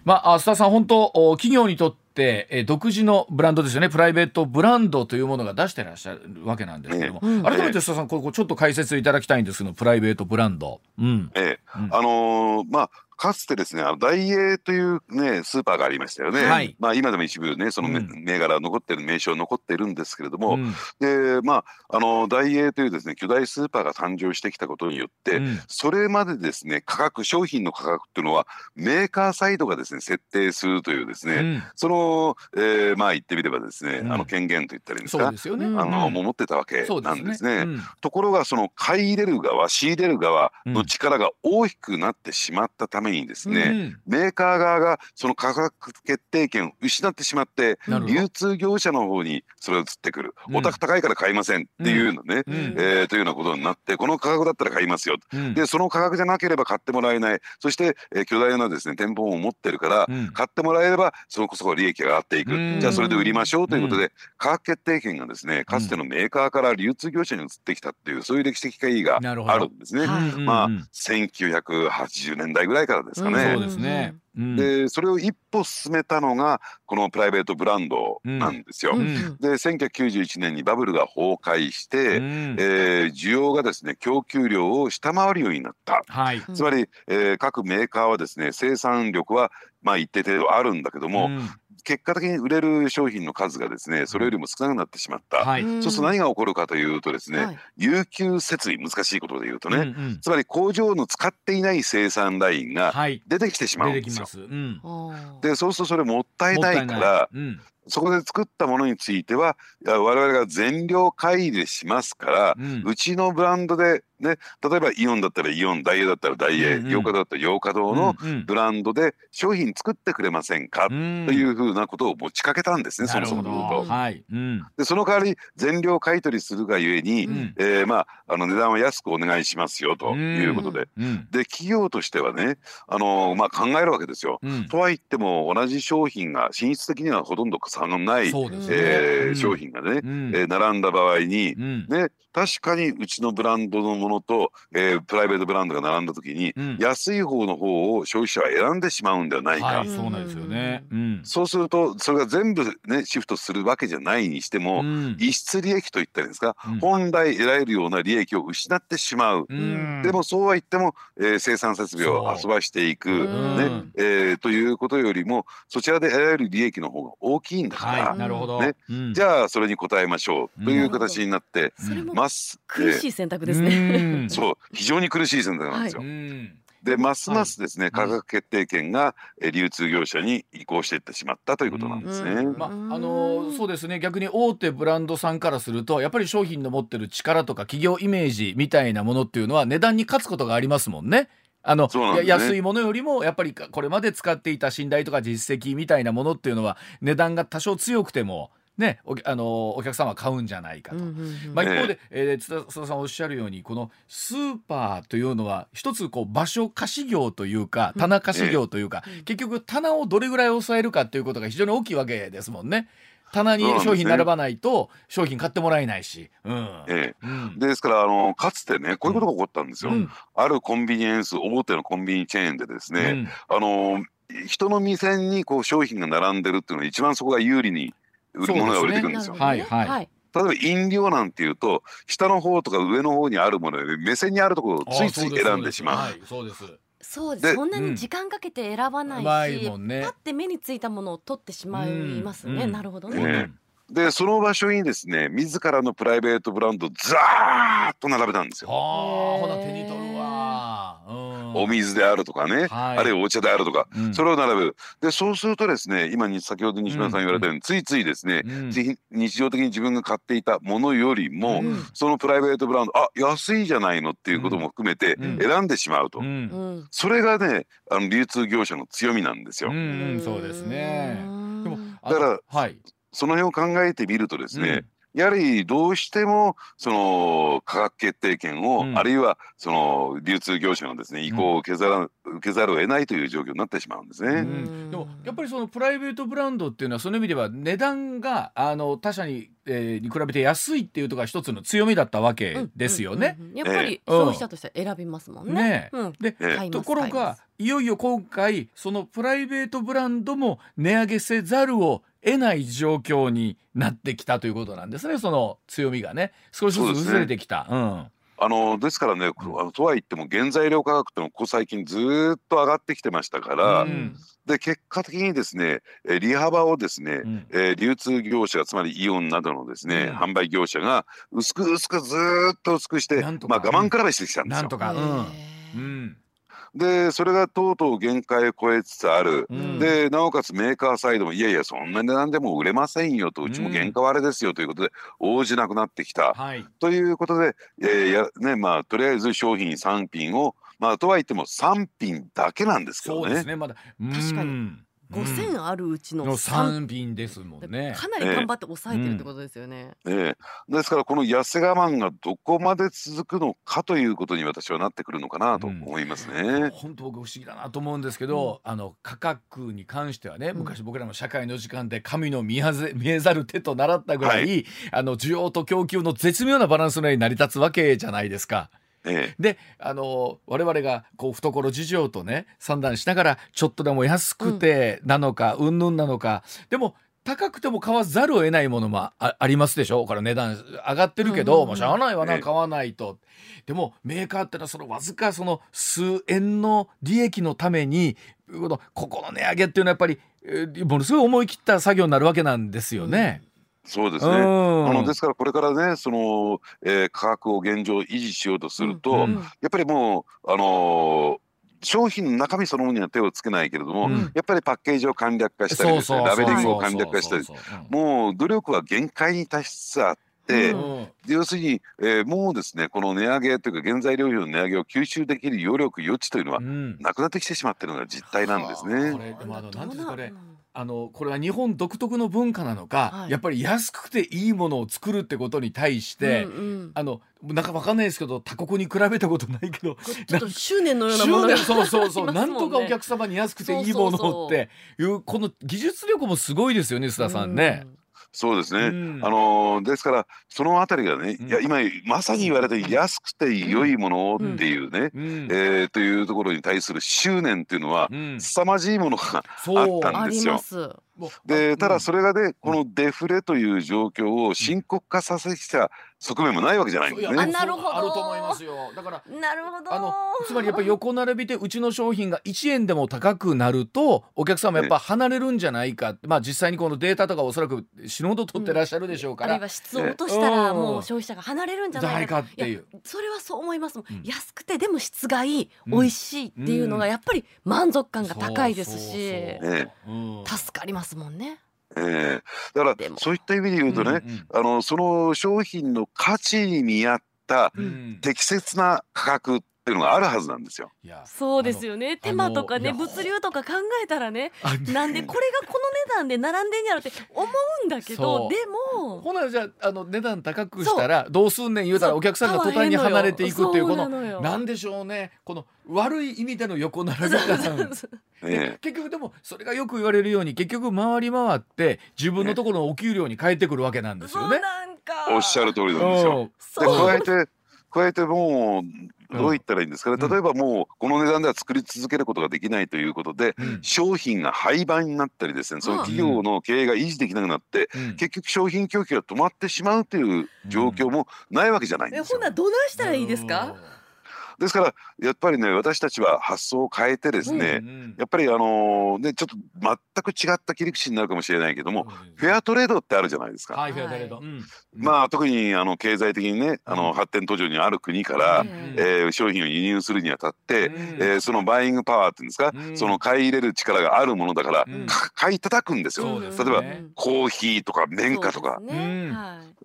まあ、須田さん、本当、企業にとって、え独自のブランドですよね、プライベートブランドというものが出してらっしゃるわけなんですけども、ええ、改めて須田さん、ここちょっと解説いただきたいんですけど、プライベートブランド。うん、ええ、うん、あのー、まあかつてですねあのダイエーというねスーパーがありましたよね、はい、まあ今でも一部ねその、うん、銘柄残ってる名称残ってるんですけれども、うん、でまああのダイエーというですね巨大スーパーが誕生してきたことによって、うん、それまでですね価格商品の価格っていうのはメーカーサイドがですね設定するというですね、その、えー、まあ言ってみればですね、あの権限と言ったらいいんですか、すね、あの持ってたわけなんですね。すねところがその買い入れる側仕入れる側の力が大きくなってしまったためにですね、メーカー側がその価格決定権を失ってしまって流通業者の方にそれが移ってくる、お宅高いから買いませんっていうのね、えー、というようなことになってこの価格だったら買いますよ、でその価格じゃなければ買ってもらえない。そして、えー、巨大なですね店舗を持ってるから、買ってもらえればそこそこ利益が上がっていく、じゃあそれで売りましょうということで、価格決定権がですねかつてのメーカーから流通業者に移ってきたっていうそういう歴史的経緯があるんですね。まあ1980年代ぐらいからですかね。そうですね。でそれを一歩進めたのがこのプライベートブランドなんですよ。うん、で1991年にバブルが崩壊して、うん、えー、需要がですね供給量を下回るようになった、はい、つまり、えー、各メーカーはですね生産力はまあ一定程度あるんだけども、うん、結果的に売れる商品の数がですねそれよりも少なくなってしまった、はい、そうすると何が起こるかというとですね、はい、有給設備難しいことで言うとね、うんうん、つまり工場の使っていない生産ラインが出てきてしまうんですよ。はいうん、でそうするとそれもったいないから、うん、そこで作ったものについては我々が全量買い入れしますから、うん、うちのブランドでね、例えばイオンだったらイオンダイエーだったらダイエー、ヨーカドだったらヨーカドのブランドで商品作ってくれませんか、というふうなことを持ちかけたんですね、そもそも言うと。はい。うん、でその代わり全量買い取りするがゆえに、うん、えー、まあ、あの値段は安くお願いしますよということで、うん、で企業としてはね、あのまあ、考えるわけですよ。とは言っても同じ商品が品質的にはほとんど差のない、ね。えー、商品がね、うん、えー、並んだ場合に、ね、確かにうちのブランドのものと、えー、プライベートブランドが並んだ時に、うん、安い方の方を消費者は選んでしまうんではないか、はい、そうなんですよね、うん、そうするとそれが全部ねシフトするわけじゃないにしても、うん、逸失利益といったらいいんですか、本来得られるような利益を失ってしまう、でもそうは言っても、えー、生産設備を遊ばしていく、ね。えー、ということよりもそちらで得られる利益の方が大きいんだから、はい、なるほど。ね。じゃあそれに応えましょう。という形になって、ます。苦しい選択ですね。そう非常に苦しい選択なんですよ。でますますですね、はい、価格決定権が流通業者に移行していってしまったということなんですね。まあのそうですね逆に大手ブランドさんからするとやっぱり商品の持ってる力とか企業イメージみたいなものっていうのは値段に勝つことがありますもんね。あの、ね、安いものよりもやっぱりこれまで使っていた信頼とか実績みたいなものっていうのは値段が多少強くてもね、おあのお客様は買うんじゃないかと、うんうんうん、まあ、一方で、えー、津田さんおっしゃるようにこのスーパーというのは一つこう場所貸し業というか棚貸し業というか、うん、結局棚をどれぐらい抑えるかということが非常に大きいわけですもんね。棚に商品並ばないと商品買ってもらえないし、うん。ええ。うん、ですからあのかつてねこういうことが起こったんですよ、うん、あるコンビニエンス大手のコンビニチェーンでですね、あの人の店にこう商品が並んでるっていうのは一番そこが有利に売るものが売れてくるんですよ。はいはい。例えば飲料なんていうと下の方とか上の方にあるものより目線にあるところをついつい選んでしまう。はい、そうです。そうですそんなに時間かけて選ばないし、うん、ね、パッて目についたものを取ってしまいますね、うん、なるほどね。ねでその場所にですね自らのプライベートブランドをザーッと並べたんですよ。はあほな手に取るわ。うん。お水であるとかね、はい、あるいはお茶であるとか、うん、それを並べるでそうするとですね今に先ほど西村さん言われたように、うん、ついついですね、うん、日常的に自分が買っていたものよりも、そのプライベートブランドあ安いじゃないのっていうことも含めて選んでしまうと、それがねあの流通業者の強みなんですよ。そうですね。だから、はい、その辺を考えてみるとですね、やはりどうしてもその価格決定権を、うん、あるいはその流通業者のですね意向を受けざる,、受けざるを得ないという状況になってしまうんですね。うん、でもやっぱりそのプライベートブランドっていうのはその意味では値段があの他社に、えー、に比べて安いっていうところが一つの強みだったわけですよね。やっぱり消費者として選びますもんね。ねで、ところがいよいよ今回そのプライベートブランドも値上げせざるを得ない状況になってきたということなんですね。その強みがね。少しずつ薄れてきた。うね、うん。あのですからね、あのとは言っても原材料価格ってのはここ最近ずっと上がってきてましたから、うん、で結果的にですね利幅をですね、うん、えー、流通業者つまりイオンなどのですね、うん、販売業者が薄く薄くずっと薄くしてまあ我慢比べしてきたんですよ。なんとか、うんでそれがとうとう限界を超えつつある、うん、でなおかつメーカーサイドもいやいやそんな値段でも売れませんよと。うちも原価割れですよということで応じなくなってきた、はい、ということで、えーやねまあ、とりあえず商品3品をまあとはいっても3品だけなんですけどね。そうですねまだ。確かに5000あるうちの 3, 便ですもんね。かなり頑張って抑えてるってことですよね、ええ。えですからこの痩せ我慢がどこまで続くのかということに私はなってくるのかなと思いますね、うん、本当僕不思議だなと思うんですけど、うん、あの価格に関してはね昔僕らの社会の時間で神の見え 見えざる手と習ったぐらい、はい、あの需要と供給の絶妙なバランスの上に成り立つわけじゃないですか。ええ、であの我々がこう懐事情とね算段しながらちょっとでも安くてなのかうんぬんなのか。でも高くても買わざるを得ないものもありますでしょ？うから値段上がってるけど、うんうんしゃあないわな買わないと。でもメーカーってのはそのわずかその数円の利益のためにここの値上げっていうのはやっぱりものすごい思い切った作業になるわけなんですよね。そうですね。あのですからこれからねその、えー、価格を現状維持しようとすると、うん、やっぱりもうあのー商品の中身そのものには手をつけないけれども、うん、やっぱりパッケージを簡略化したりですねラベリングを簡略化したりもう努力は限界に達しつつあって、うん、要するに、えー、もうですねこの値上げというか原材料費の値上げを吸収できる余力余地というのは、なくなってきてしまっているのが実態なんですね。これでもあのなんあのこれは日本独特の文化なのか、はい、やっぱり安くていいものを作るってことに対して、うんうん、あのなんかわかんないですけど他国に比べたことないけど ちょっと執念のようなものが そうそうそう、ね、なんとかお客様に安くていいものっていうこの技術力もすごいですよね須田さんね。うんそうですね、うん、あのですからそのあたりがね、うん、いや今まさに言われて安くて良いものっていうね、うん、えー、というところに対する執念っていうのは、凄まじいものがあったんですよ。でただそれがねこのデフレという状況を深刻化させてきた側面もないわけじゃないんですね。なるほど。あると思いますよ。だからなるほど。あのつまりやっぱり横並びでうちの商品が1円でも高くなるとお客様やっぱ離れるんじゃないか。まあ実際にこのデータとかおそらく死ぬほど取ってらっしゃるでしょうから。うん、あるいは質を落としたらもう消費者が離れるんじゃないかっていう。それはそう思います。うん、安くてでも質がいい、美味しいっていうのがやっぱり満足感が高いですし、助かりますもんね。えー、だからそういった意味で言うとね、うんうん、あのその商品の価値に見合った適切な価格っていうのがあるはずなんですよ。そうですよね。手間とかね物流とか考えたらねなんでこれがこの値段で並んでんやろって思うんだけどでもほなじゃあの値段高くしたらどうすんねん言うたらお客さんが途端に離れていくっていうこのなんでしょうねこの悪い意味での横並び方 結局でもそれがよく言われるように結局回り回って自分のところのお給料に返ってくるわけなんですよね。おっしゃる通りなんですよ。で加えて加えてもうどう言ったらいいんですかね、うん、例えばもうこの値段では作り続けることができないということで、うん、商品が廃盤になったりですねその企業の経営が維持できなくなって、うん、結局商品供給が止まってしまうという状況もないわけじゃないんですよ。ほなどないしたらいいですか？ですからやっぱりね私たちは発想を変えてですね、うんうん、やっぱりあのー、ねちょっと全く違った切り口になるかもしれないけども、うん、フェアトレードってあるじゃないですか。はい、フェアトレード、まあ特にあの経済的にねあの発展途上にある国から、うん、えー、商品を輸入するにあたって、うん、えー、そのバイイングパワーっていうんですか、その買い入れる力があるものだから、買い叩くんですよ。例えばコーヒーとか綿花とか。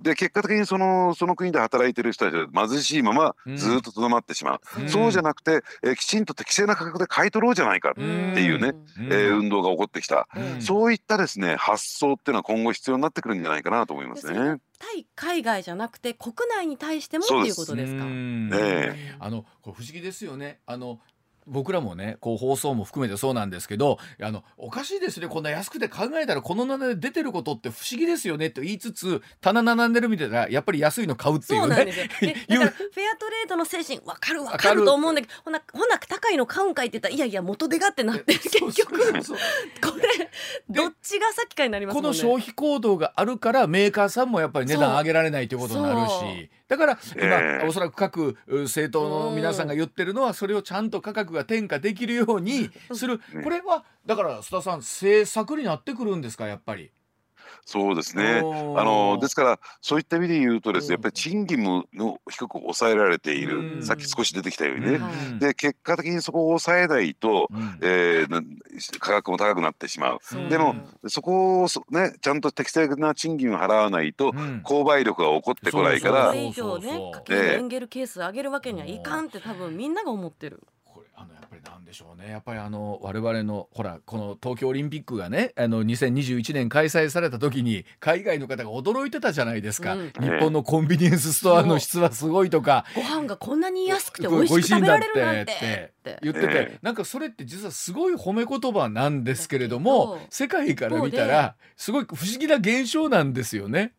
で結果的にそのその国で働いてる人たちは貧しいままずっととどまってしまう。そうじゃなくて、えー、きちんと適正な価格で買い取ろうじゃないかっていうね、えー、運動が起こってきた、そういったですね発想っていうのは今後必要になってくるんじゃないかなと思いますね。対海外じゃなくて国内に対してもっていうことですか？えあの不思議ですよね。あの僕らもねこう放送も含めてそうなんですけどあのおかしいですね。こんな安くて考えたらこの値で出てることって不思議ですよねって言いつつ棚並んでるみたいなやっぱり安いの買うっていうね。そうなんですよ フェアトレードの精神分かる分かると思うんだけどほなほな高いの買うんかいって言ったらいやいや元手がってなって結局これどっちが先かになります、ね、この消費行動があるからメーカーさんもやっぱり値段上げられないということになるしだから今、えー、おそらく各政党の皆さんが言ってるのはそれをちゃんと価格が転嫁できるようにする、これはだから須田さん政策になってくるんですかやっぱり？そうですね。あのですからそういった意味で言うとですね、やっぱり賃金もの低く抑えられている、さっき少し出てきたようにね。で結果的にそこを抑えないと、うん、えー、価格も高くなってしまう。でもそこをねちゃんと適正な賃金を払わないと、購買力が起こってこないから。それ以上ね家計のエンゲル係数上げるわけにはいかんって多分みんなが思ってる。なんでしょうね。やっぱりあの我々のほらこの東京オリンピックがねあの2021年開催された時に海外の方が驚いてたじゃないですか、うん、日本のコンビニエンスストアの質はすごいとか。ご飯がこんなに安くて美味しく食べられるなんて。って。言っててなんかそれって実はすごい褒め言葉なんですけれども世界から見たらすごい不思議な現象なんですよね。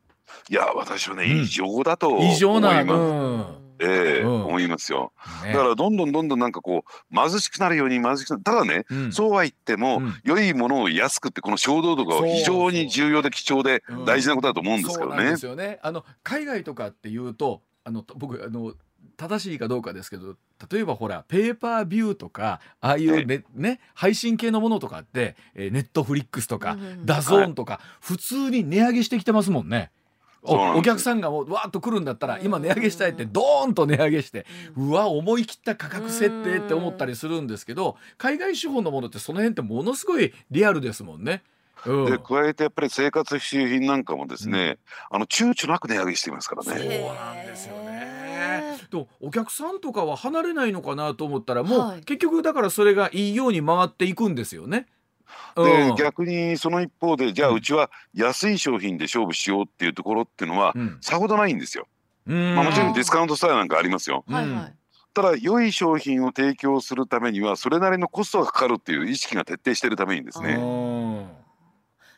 いや私はね、異常だと思います。異常な、うんええうん、思いますよ、ね、だからどんどんどんどんなんかこう貧しくなるように貧しくなるただね、うん、そうは言っても、うん、良いものを安くってこの衝動度が非常に重要で貴重で大事なことだと思うんですけどね。ですよね。あの海外とかっていうとあの僕あの正しいかどうかですけど例えばほらペイパービューとかああいうね、ね、配信系のものとかってネットフリックスとか、 DAZN とか、普通に値上げしてきてますもんね。お客さんがもうわーっと来るんだったら今値上げしたいってドーンと値上げしてうわ思い切った価格設定って思ったりするんですけど海外資本のものってその辺ってものすごいリアルですもんね。うん、で加えてやっぱり生活必需品なんかもですね、うん、あの躊躇なく値上げしていますからね。そうなんですよね。とお客さんとかは離れないのかなと思ったらもう、はい、結局だからそれがいいように回っていくんですよね。で逆にその一方でじゃあうちは安い商品で勝負しようっていうところっていうのはさほどないんですよ。まあ、もちろんディスカウントスタイルなんかありますよ。ただ良い商品を提供するためにはそれなりのコストがかかるっていう意識が徹底しているためにですね。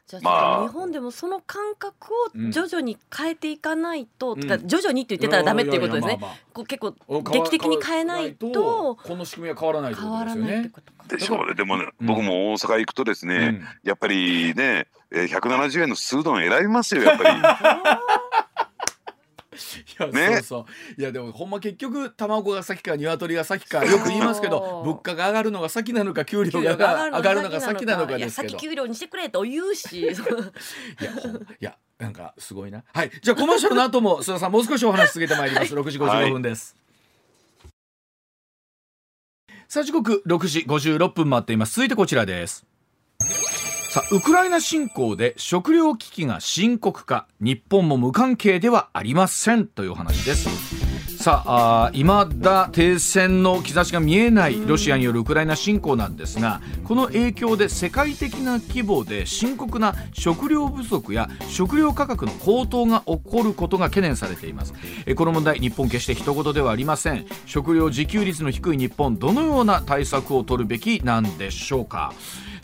じゃあ、まあ、日本でもその感覚を徐々に変えていかないと、うん、か徐々にって言ってたらダメっていうことですね。こう結構劇的に変えないとこの仕組みは変わらないってことですよね。でしょうね。でもね、うん、僕も大阪行くとですね、うん、やっぱりね、170円のスードン選びますよやっぱり。や、ね、そうそう。いやでもほんま結局卵が先か鶏が先かよく言いますけど 物価が上がるのが先なのか給料が上がるのが先なのかですけど先給料にしてくれと言うし。いやいやなんかすごいな。はいじゃあコマーシャルの後も須田さんもう少しお話続けてまいります。6時55分です、はい、さあ時刻6時56分待っています。続いてこちらですさあウクライナ侵攻で食糧危機が深刻化日本も無関係ではありませんという話です。さあいまだ停戦の兆しが見えないロシアによるウクライナ侵攻なんですがこの影響で世界的な規模で深刻な食料不足や食料価格の高騰が起こることが懸念されています。この問題日本決して一言ではありません。食料自給率の低い日本どのような対策を取るべきなんでしょうか。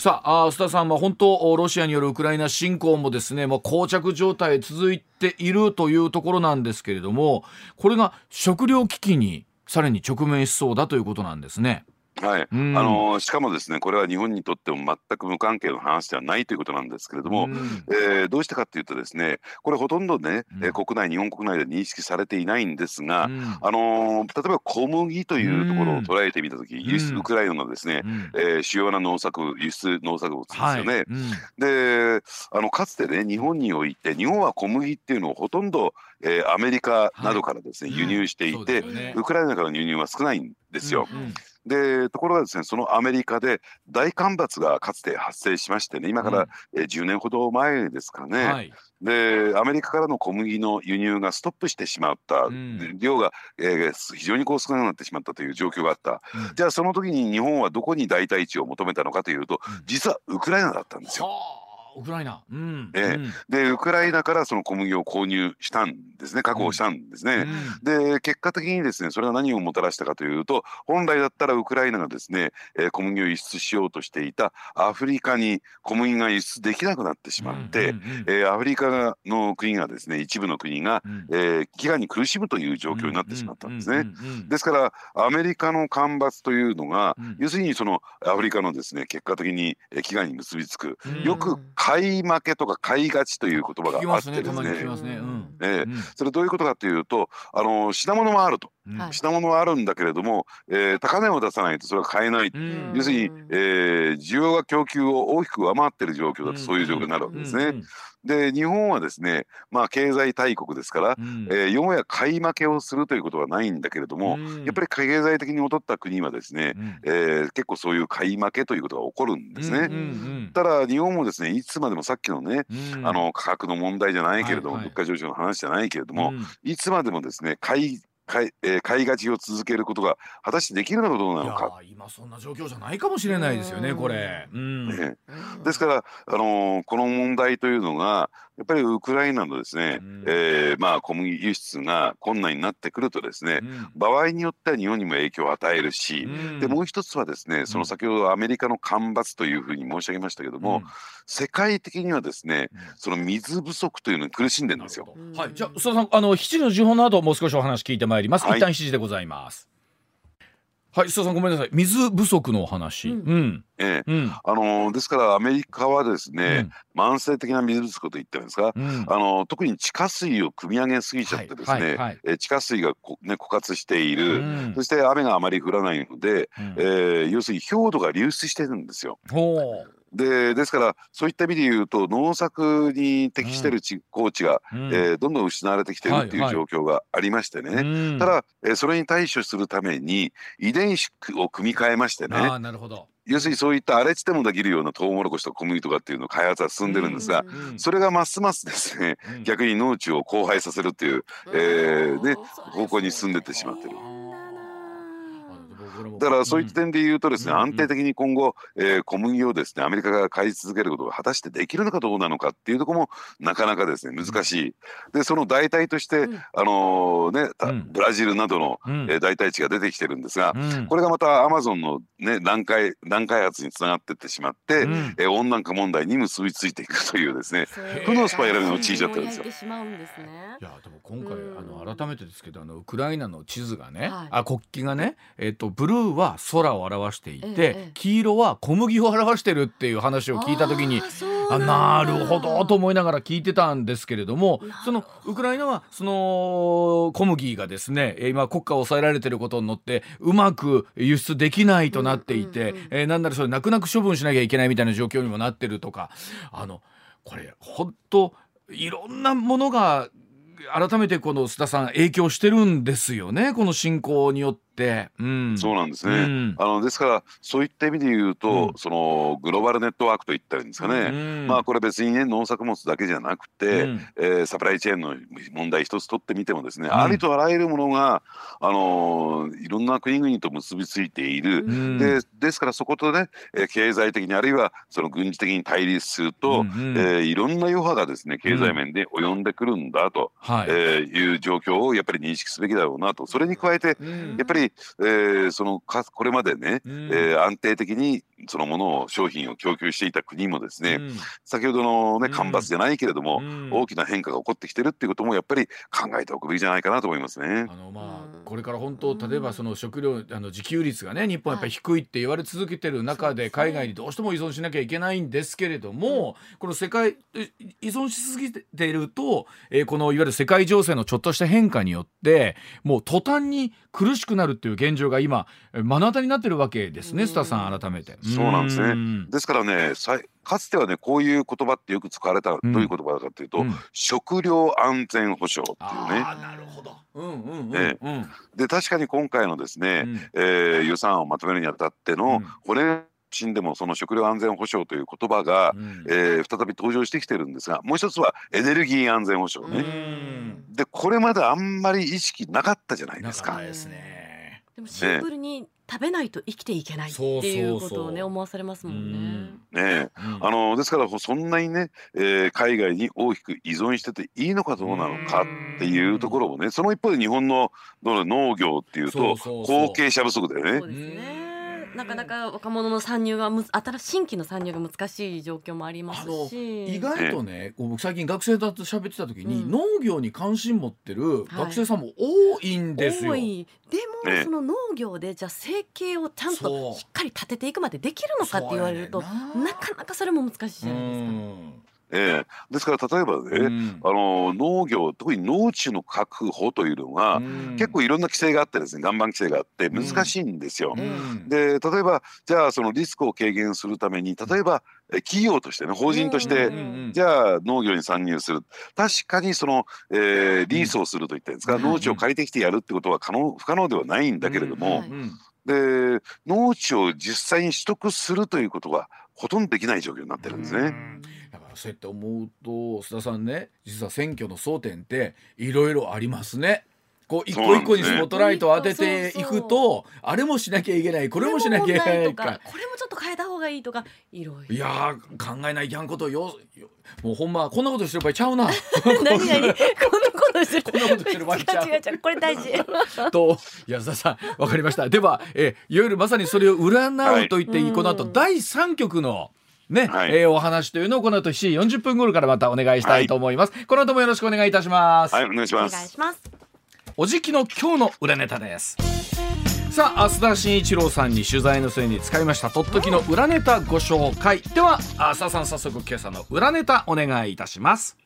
さあ須田さんは本当ロシアによるウクライナ侵攻もですねもう膠着状態続いているというところなんですけれどもこれが食糧危機にさらに直面しそうだということなんですね。はい、うん、あのしかもですねこれは日本にとっても全く無関係の話ではないということなんですけれども、うん、えー、どうしてかというとですねこれほとんどね、うん、国内日本国内で認識されていないんですが、うん、あの例えば小麦というところを捉えてみた時、輸出ウクライナのですね、うん、えー、主要な農作輸出農作物ですよね。はい、であのかつてね日本において日本は小麦っていうのをほとんどえー、アメリカなどからですね、はい、輸入していて、うんね、ウクライナからの輸入は少ないんですよ。うんうんでところがですねそのアメリカで大干ばつがかつて発生しましてね今から、うん、え10年ほど前ですかね、はい、でアメリカからの小麦の輸入がストップしてしまった、うん、量が、えー、非常にこう少なくなってしまったという状況があった、うん、じゃあその時に日本はどこに代替地を求めたのかというと実はウクライナだったんですよ。ウクライナ、うん。えー、でウクライナからその小麦を購入したんですね。確保したんですね、うん、で結果的にですねそれは何をもたらしたかというと本来だったらウクライナがですね、えー、小麦を輸出しようとしていたアフリカに小麦が輸出できなくなってしまって、うんうんうん、えー、アフリカの国がですね一部の国が、うん、えー、飢餓に苦しむという状況になってしまったんですね。ですからアメリカの干ばつというのが、うん、要するにそのアフリカのですね結果的に飢餓に結びつく、よく買い負けとか買いがちという言葉があってですね。えー、それどういうことかというとあの品物もあると、品物はあるんだけれども、えー、高値を出さないとそれは買えない、要するに、えー、需要が供給を大きく上回っている状況だとそういう状況になるわけですね。で日本はですね、まあ、経済大国ですから、うん、えー、よもや買い負けをするということはないんだけれども、うん、やっぱり経済的に劣った国はですね、うん、えー、結構そういう買い負けということが起こるんですね。うんうんうん、ただ日本もですねいつまでもさっきのね、あの価格の問題じゃないけれども、はいはい、物価上昇の話じゃないけれども、いつまでもですね買い買い,、えー、買いがちを続けることが果たしてできるのかどうなのか。今そんな状況じゃないかもしれないですよねこれ、うん。ね、ですから、あのー、この問題というのがやっぱりウクライナのですね、うん、えー、まあ、小麦輸出が困難になってくるとですね、うん、場合によっては日本にも影響を与えるし、うん、でもう一つはですねその先ほどアメリカの干ばつというふうに申し上げましたけども、世界的にはですねその水不足というのに苦しんでるんですよ。はい、じゃあ須田さんあの7時の時報の後もう少しお話聞いてまいります。はい、一旦7時でございます。はい、須田さんごめんなさい。水不足のお話。うん。うん、ええ、うん、あのですからアメリカはですね、うん、慢性的な水不足と言ってるんですか、うん、あの特に地下水を汲み上げすぎちゃってですね、はいはい、え地下水がこ、ね、枯渇している、そして雨があまり降らないので、うん、えー、要するに氷土が流出してるんですよ。でですからそういった意味で言うと農作に適してる地、高地が、うん、えー、どんどん失われてきてるっていう状況がありましてね、はいはい、ただ、えー、それに対処するために遺伝子を組み換えましてね。なるほど。要するにそういった荒れ地でもできるようなトウモロコシとか小麦とかっていうの開発は進んでるんですが、それがますますですね、逆に農地を荒廃させるっていう、えー、ね、方向に進んでってしまってる。だからそういった点で言うとですね、うん、安定的に今後、えー、小麦をですねアメリカが買い続けることが果たしてできるのかどうなのかっていうところもなかなかですね難しい。でその代替として、うん、あのー、ねブラジルなどの、うん、えー、代替地が出てきてるんですが、これがまたアマゾンのね段階段開発につながっていってしまって、うん、えー、温暖化問題に結びついていくというですね負のスパイラルに陥っちゃってるんですよ。いやでも今回、あの改めてですけどあのウクライナの地図がね、はい、あ国旗がねえっ、とブルーは空を表していて、ええ、黄色は小麦を表してるっていう話を聞いた時にあなるほどと思いながら聞いてたんですけれどもそのウクライナはその小麦がですね今国家を抑えられてることによってうまく輸出できないとなっていて、うんうん、えー、なんならそれ泣く泣く処分しなきゃいけないみたいな状況にもなってるとかあのこれ本当いろんなものが改めてこの須田さん影響してるんですよねこの侵攻によって。、うん、そうなんですね、うん、あのですからそういった意味で言うと、うん、そのグローバルネットワークといったらいいんですかね、うん、まあこれ別にね農作物だけじゃなくて、うん、えー、サプライチェーンの問題一つ取ってみてもですね、ありとあらゆるものが、あのー、いろんな国々と結びついている、でですからそことね経済的にあるいはその軍事的に対立すると、うん、えー、いろんな余波がですね経済面で及んでくるんだと、はい、えー、いう状況をやっぱり認識すべきだろうなと。それに加えて、やっぱりえー、そのかこれまでね、うん、えー、安定的にそのものを商品を供給していた国もですね、うん、先ほどのね干ばつじゃないけれども、うん、大きな変化が起こってきてるっていうこともやっぱり考えておくべきじゃないかなと思いますね。あのまあこれから本当例えばその食料あの自給率がね日本やっぱり低いって言われ続けてる中で海外にどうしても依存しなきゃいけないんですけれども、この世界依存しすぎていると、えー、このいわゆる世界情勢のちょっとした変化によってもう途端に苦しくなるっていう現状が今目の当たりになってるわけですね、スタさん改めて。そうなんですね。ですからね、かつてはねこういう言葉ってよく使われた、どういう言葉かというと、うん、食料安全保障っていうね。なるほど。うんうんうんうん、で確かに今回のですね、うん、えー、予算をまとめるにあたっての、これでもその食料安全保障という言葉が、うん、えー、再び登場してきてるんですがもう一つはエネルギー安全保障ね。でこれまであんまり意識なかったじゃないですか。ですね、でもシンプルに食べないと生きていけないっていうことをね思わされますもんね。ね、あのですからそんなにね、えー、海外に大きく依存してていいのかどうなのかっていうところもねその一方で日本の農業っていうと後継者不足だよね。なかなか若者の参入がむ新新規の参入が難しい状況もありますし。意外とね僕最近学生と喋ってた時に、うん、農業に関心持ってる学生さんも多いんですよ。はい、でも、その農業でじゃあ生計をちゃんとしっかり立てていくまでできるのかって言われるとな。かなかそれも難しいじゃないですか。ええ、ですから例えばね、うん、あの農業特に農地の確保というのが、うん、結構いろんな規制があってですね岩盤規制があって難しいんですよ。うん、で例えばじゃあそのリスクを軽減するために例えば企業としてね法人として、じゃあ農業に参入する。確かにその、えー、リースをするといったんですか、農地を借りてきてやるってことは可能不可能ではないんだけれども、で農地を実際に取得するということはほとんどできない状況になってるんですね。だからそうやって思うと須田さんね実は選挙の争点っていろいろありますね。こう一個一個にスポットライトを当てていくと、あれもしなきゃいけないこれもしなきゃいけないか。これもちょっと変えた方がいいとかいろいろいや考えないきゃんことよもうほんまこんなことしてる場合ちゃうな何何こんなことしてるこんなことしてる場合ちゃう違う違うこれ大事と安田さんわかりましたではえいわゆるまさにそれを占うと言っていい、はい、この後第三局のね、はい、えー、お話というのをこの後7時40分頃からまたお願いしたいと思います、はい、この後もよろしくお願いいたします。はいお願いします。お願いします。おじきの今日の裏ネタです。さあ増田慎一郎さんに取材の末に使いましたとっときの裏ネタご紹介。では増田さん早速今朝の裏ネタお願いいたします。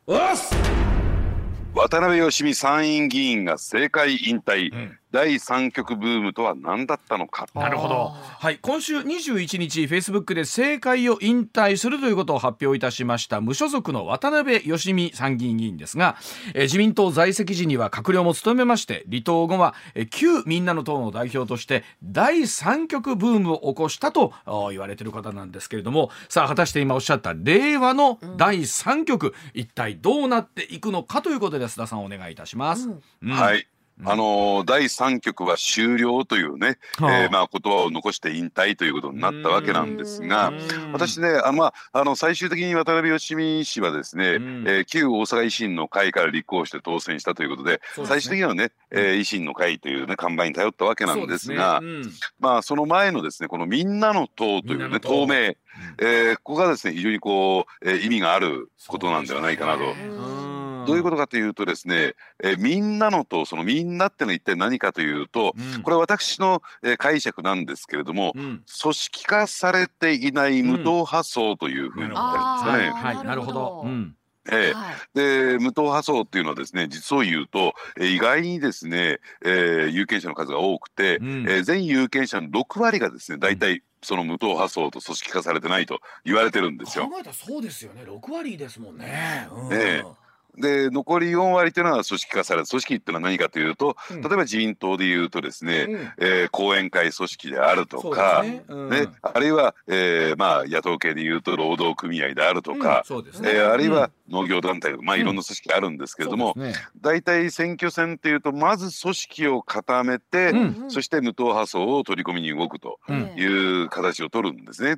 渡辺義美参院議員が政界引退、うん第三極ブームとは何だったのか。なるほど、はい、今週21日フェイスブックで政界を引退するということを発表いたしました無所属の渡辺義美参議院議員ですが、え自民党在籍時には閣僚も務めまして離党後は、え旧みんなの党の代表として第三極ブームを起こしたと言われている方なんですけれどもさあ果たして今おっしゃった令和の第三極、うん、一体どうなっていくのかということで須田さんお願いいたします。うん。うん、はいあの第3局は終了というね、はあ、えー、まあ、言葉を残して引退ということになったわけなんですが私ねあの、まあ、あの最終的に渡辺義美氏はですね、えー、旧大阪維新の会から立候補して当選したということで、ね、最終的にはね、えー、維新の会という、ね、看板に頼ったわけなんですが、ね。うん、まあ、その前のですねこのみんなの党というね党。名、えー、ここがですね非常にこう、えー、意味があることなんではないかなと。どういうことかというとですね、えー、みんなのとそのみんなってのは一体何かというと、うん、これは私の、えー、解釈なんですけれども、うん、組織化されていない無党派層というふうに言ったんですかね。はい、なるほど。うん。えー、で無党派層っていうのはですね実を言うと、えー、意外にですね、えー、有権者の数が多くて、うん、えー、全有権者の6割がですね大体その無党派層と組織化されてないと言われてるんですよ。考えたらそうですよね。6割ですもんね。うん、えーで残り4割というのは組織化された組織っていうのは何かというと、うん、例えば自民党でいうとですね、うん、えー、後援会組織であるとか、ね。うん、ね、あるいは、えーまあ、野党系でいうと労働組合であるとか、うんね、えー、あるいは農業団体、まあ、いろんな組織あるんですけれども、大体、ね、選挙戦っていうとまず組織を固めて、そして無党派層を取り込みに動くという形を取るんですね。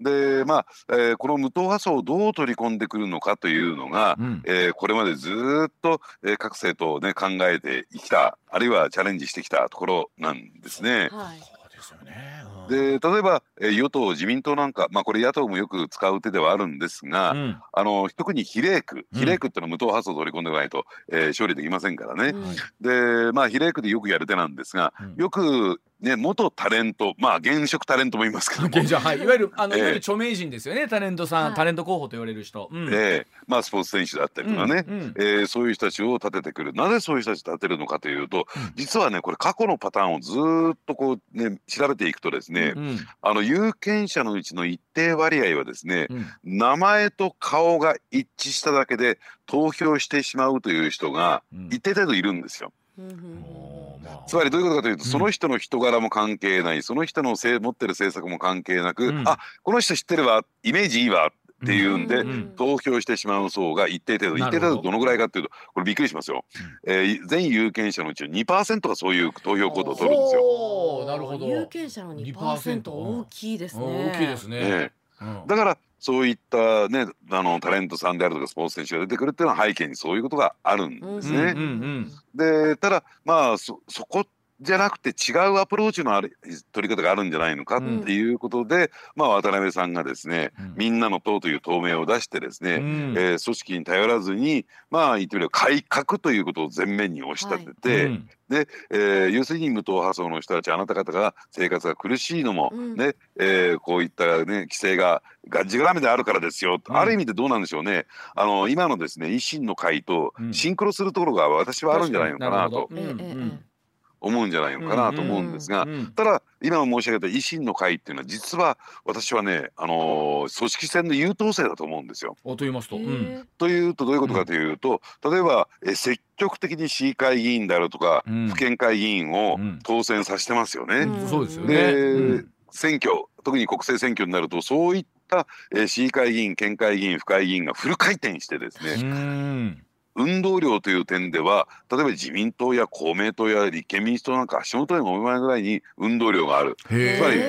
でまあ、えー、この無党派層をどう取り込んでくるのかというのが、うん、えー、これまでずっと、えー、各政党ね考えてきたあるいはチャレンジしてきたところなんですね。はい。で例えば、えー、与党自民党なんか、まあ、これ野党もよく使う手ではあるんですが、うん、あの特に比例区比例区ってのは無党派層を取り込んでこないと、えー、勝利できませんからね。うん、でまあ比例区でよくやる手なんですが、うん、よくね、元タレント、まあ現職タレントもいますけども、はい、いわゆるあの、えー、いわゆる著名人ですよね。タレントさん、はい、タレント候補と言われる人、うん、えー、まあスポーツ選手だったりとかね、うんうん、えー、そういう人たちを立ててくる。なぜそういう人たちを立てるのかというと、うん、実はねこれ過去のパターンをずっとこうね調べていくとですね、うん、あの有権者のうちの一定割合はですね、名前と顔が一致しただけで投票してしまうという人が一定程度いるんですよ。つまりどういうことかというと、その人の人柄も関係ないその人のせ持ってる政策も関係なく、うん、あこの人知ってるわイメージいいわっていうんで、投票してしまう層が一定程度一定程度どのぐらいかっていうとこれびっくりしますよ、うん、えー、全有権者のうち2%がそういう投票行動を取るんですよ。なるほど。有権者の2%大きいですね。大きいですね、うん、だからそういったねあのタレントさんであるとかスポーツ選手が出てくるっていうのは背景にそういうことがあるんですね。でただまあそそこっじゃなくて違うアプローチのある取り方があるんじゃないのかっていうことで、うん、まあ、渡辺さんがですね、うん、みんなの党という党名を出してですね、うん、えー、組織に頼らずにまあ言ってみれば改革ということを前面に押し立てて、はい、で、えー、要するに無党派層の人たちあなた方が生活が苦しいのも、ねえー、こういったね規制ががんじがらめであるからですよ、ある意味でどうなんでしょうね。あの今のですね維新の会とシンクロするところが私はあるんじゃないのかなと。思うんじゃないのかなと思うんですが、ただ今申し上げた維新の会っていうのは実は私はね、あのー、組織戦の優等生だと思うんですよ。と言いますと、うん、というとどういうことかというと、例えばえ積極的に市議会議員であるとか、うん、府県会議員を当選させてますよね。そうですよね。選挙特に国政選挙になるとそういった、えー、市議会議員県会議員府会議員がフル回転してですね運動量という点では例えば自民党や公明党や立憲民主党なんか足元にも前ぐらいに運動量がある。つまり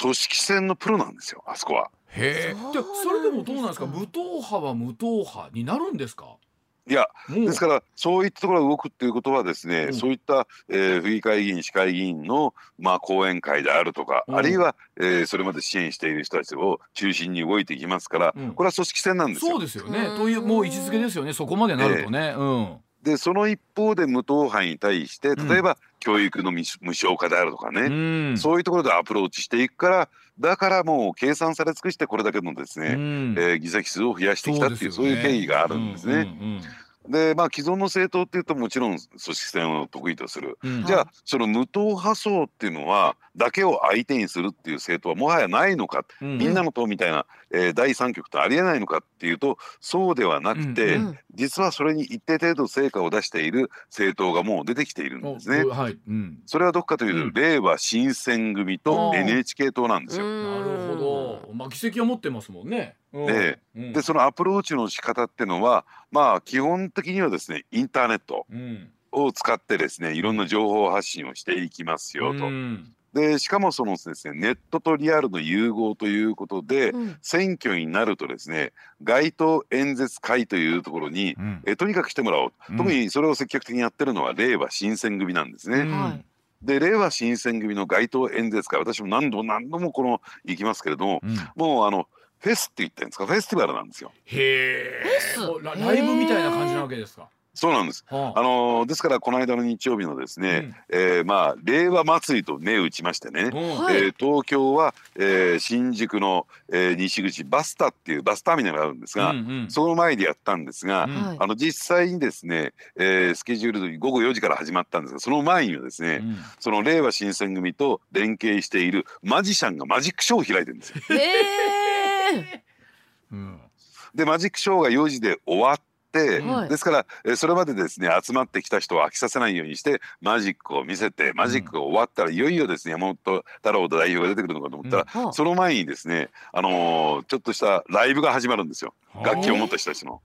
組織戦のプロなんですよあそこは。へえ。それでもどうなんですか？無党派は無党派になるんですか？いや、ですからそういったところが動くっていうことはですね、うん、そういった、えー、府議会議員市会議員の、まあ、講演会であるとか、うん、あるいは、えー、それまで支援している人たちを中心に動いていきますから、うん、これは組織戦なんですよ。そうですよね。というもう位置づけですよね。そこまでなるとね。えー、うんでその一方で無党派に対して例えば教育の無償化であるとかね、うん、そういうところでアプローチしていくからだからもう計算され尽くしてこれだけのですね、うん、えー、議席数を増やしてきたっていうそう、ね,、いう経緯があるんですね。うんうんうんでまあ既存の政党っていうともちろん組織戦を得意とする、うん、じゃあその無党派層っていうのはだけを相手にするっていう政党はもはやないのか、うん、みんなの党みたいな、えー、第三極とありえないのかっていうとそうではなくて、うん、実はそれに一定程度成果を出している政党がもう出てきているんですね。はい。それはどっかというと、令和新選組と NHK 党なんですよ。なるほど、まあ、議席を持ってますもんね。ででそのアプローチの仕方っていうのはまあ基本的にはですねインターネットを使ってですねいろんな情報発信をしていきますよと。でしかもそのですねネットとリアルの融合ということで、うん、選挙になるとですね街頭演説会というところに、うん、えとにかく来てもらおう、うん、特にそれを積極的にやってるのは令和新選組なんですね。で令和新選組の街頭演説会私も何度も何度もこの行きますけれども、もうあのフェスって言ってるんですか？フェスティバルなんですよ。へえ。ライブみたいな感じなわけですか？そうなんです。はあ、あのー、ですからこの間の日曜日のですね、うん、えー、まあ令和祭りと銘打ちましてね、うん、えー、東京は、えー、新宿の、えー、西口バスタっていうバスターミナルがあるんですが、うんうん、その前でやったんですが、うん、あの実際にですね、えー、スケジュール午後4時から始まったんですがその前にはですね、うん、その令和新選組と連携しているマジシャンがマジックショーを開いてるんですよ。うん、でマジックショーが4時で終わって、はい、ですからえそれまでですね集まってきた人を飽きさせないようにしてマジックを見せてマジックが終わったら、いよいよですね山本太郎代表が出てくるのかと思ったら、うん、その前にですね、あのー、ちょっとしたライブが始まるんですよ。楽器を持った人たちの。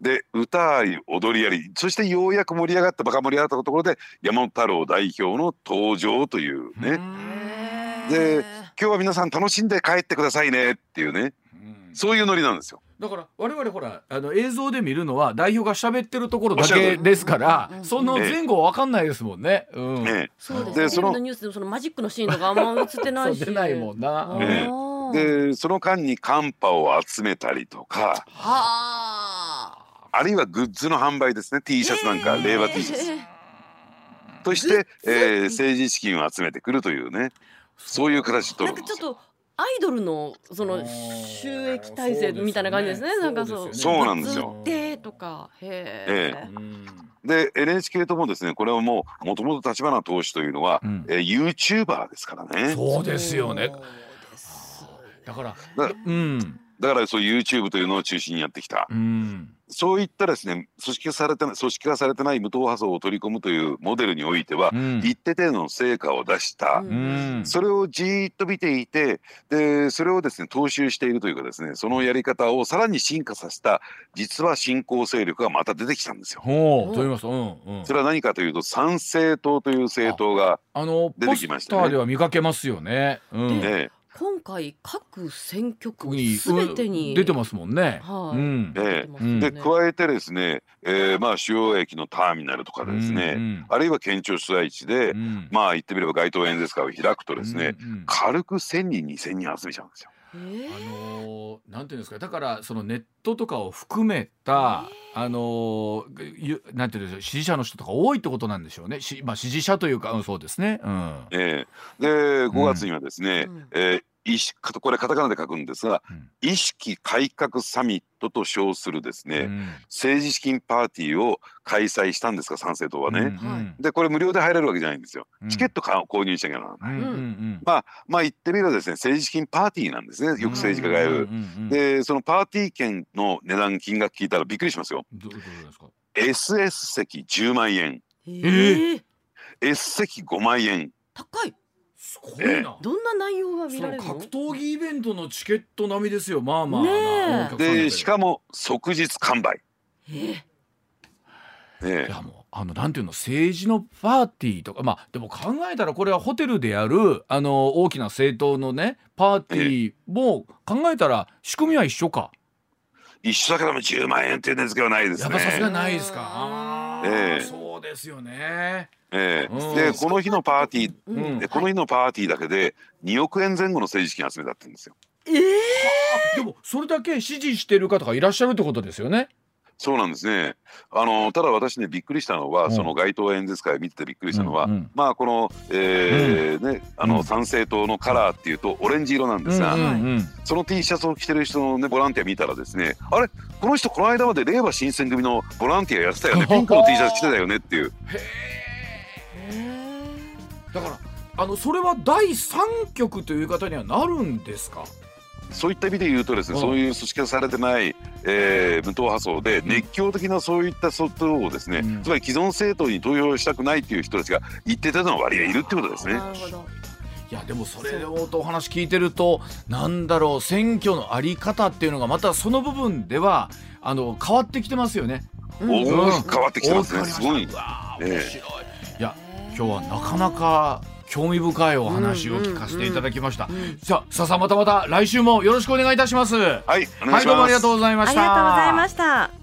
で歌あり踊りありそしてようやく盛り上がったバカ盛り上がったところで山本太郎代表の登場というね。で今日は皆さん楽しんで帰ってくださいねっていうね、うん、そういうノリなんですよ。だから我々ほらあの映像で見るのは代表が喋ってるところだけですから、その前後わかんないですもんね。うん。ね、そうですね。そのニュースでそのマジックのシーンとかあんま映ってないし。出ないもんな。ね、でその間にカンパを集めたりとか。はあるいはグッズの販売ですね T シャツなんか、令和 T シャツ。として、えー、政治資金を集めてくるというねそういう形となんかちょっとアイドルのその収益体制みたいな感じですね。なんかそう。そうなんですよ。でとか。へえ。で NHK ともですねこれはもうもともと立花投手というのは、うん、えー、YouTuber ですからね。そうですよね。だからうん。だからそういう YouTube というのを中心にやってきた。うん。そういったですね組織化されてない組織化されてない無党派層を取り込むというモデルにおいては、うん、一定程度の成果を出した、うん、それをじーっと見ていてでそれをですね踏襲しているというかですねそのやり方をさらに進化させた実は新興勢力がまた出てきたんですよ。と言います。うそれは何かというと参政党という政党が出てきました、ね、あのポスターでは見かけますよね。うん、ね今回各選挙区すべてに出てますもんね。はい、うん。えー、で加えてですね、えー、まあ主要駅のターミナルとかですね、うん。うん、あるいは県庁所在地で、うん、まあ言ってみれば街頭演説会を開くとですね、うんうん、軽く1,000人2,000人集めちゃうんですよ。あのなんていうんですかだからそのネットとかを含めた、あのなんていうんですか支持者の人とか多いってことなんでしょうね。し、まあ、支持者というか、うん、そうですね。うん。えー、で5月にはですね、うん、えーこれカタカナで書くんですが、うん、意識改革サミットと称するですね、うん、政治資金パーティーを開催したんですか参政党はね、うんうん、でこれ無料で入れるわけじゃないんですよ、チケット購入しなきゃならない、うんうん、まあまあ言ってみればですね政治資金パーティーなんですねよく政治家がやる、でそのパーティー券の値段金額聞いたらびっくりしますよ。どうですか？SS 席10万円。えー、S 席5万円。高いすごいな。どんな内容が見られる格闘技イベントのチケット並みですよ。まあまあ。ねでしかも即日完売。ええ。いやもうあのなんていうの政治のパーティーとかまあでも考えたらこれはホテルでやるあの大きな政党のねパーティーも考えたら仕組みは一緒か。一緒だけども10万円っていう値付けはないですね。やっぱさすがないですか？ええ。ですよね。えー、でこの日のパーティー、うん、でこの日のパーティーだけで2億円前後の政治資金集めたってんですよ。えー、でもそれだけ支持してる方がいらっしゃるってことですよね。そうなんですね。あのただ私ねびっくりしたのは、うん、その街頭演説会見ててびっくりしたのは、うんうん、まあこの、えー、ねあの参政党のカラーっていうとオレンジ色なんですが、うんうんうん、その T シャツを着てる人のねボランティア見たらですね、あれ？この人この間まで令和新選組のボランティアやってたよね、ピンクの T シャツ着てたよねっていう。へえ。だからあのそれは第三局という方にはなるんですか？そういった意味で言うとですね、そういう組織化されてない、えー、無党派層で熱狂的なそういったことをですね、うん、つまり既存政党に投票したくないっていう人たちが一定程度の割合いるってことですね。いやでもそれでお話聞いてるとなんだろう選挙のあり方っていうのがまたその部分ではあの変わってきてますよね。大きく変わってきてますね。すごい。面白い。いや今日はなかなか興味深いお話を聞かせていただきました。さあ、さあまたまた来週もよろしくお願いいたします。はい、はい、どうもありがとうございました。ありがとうございました。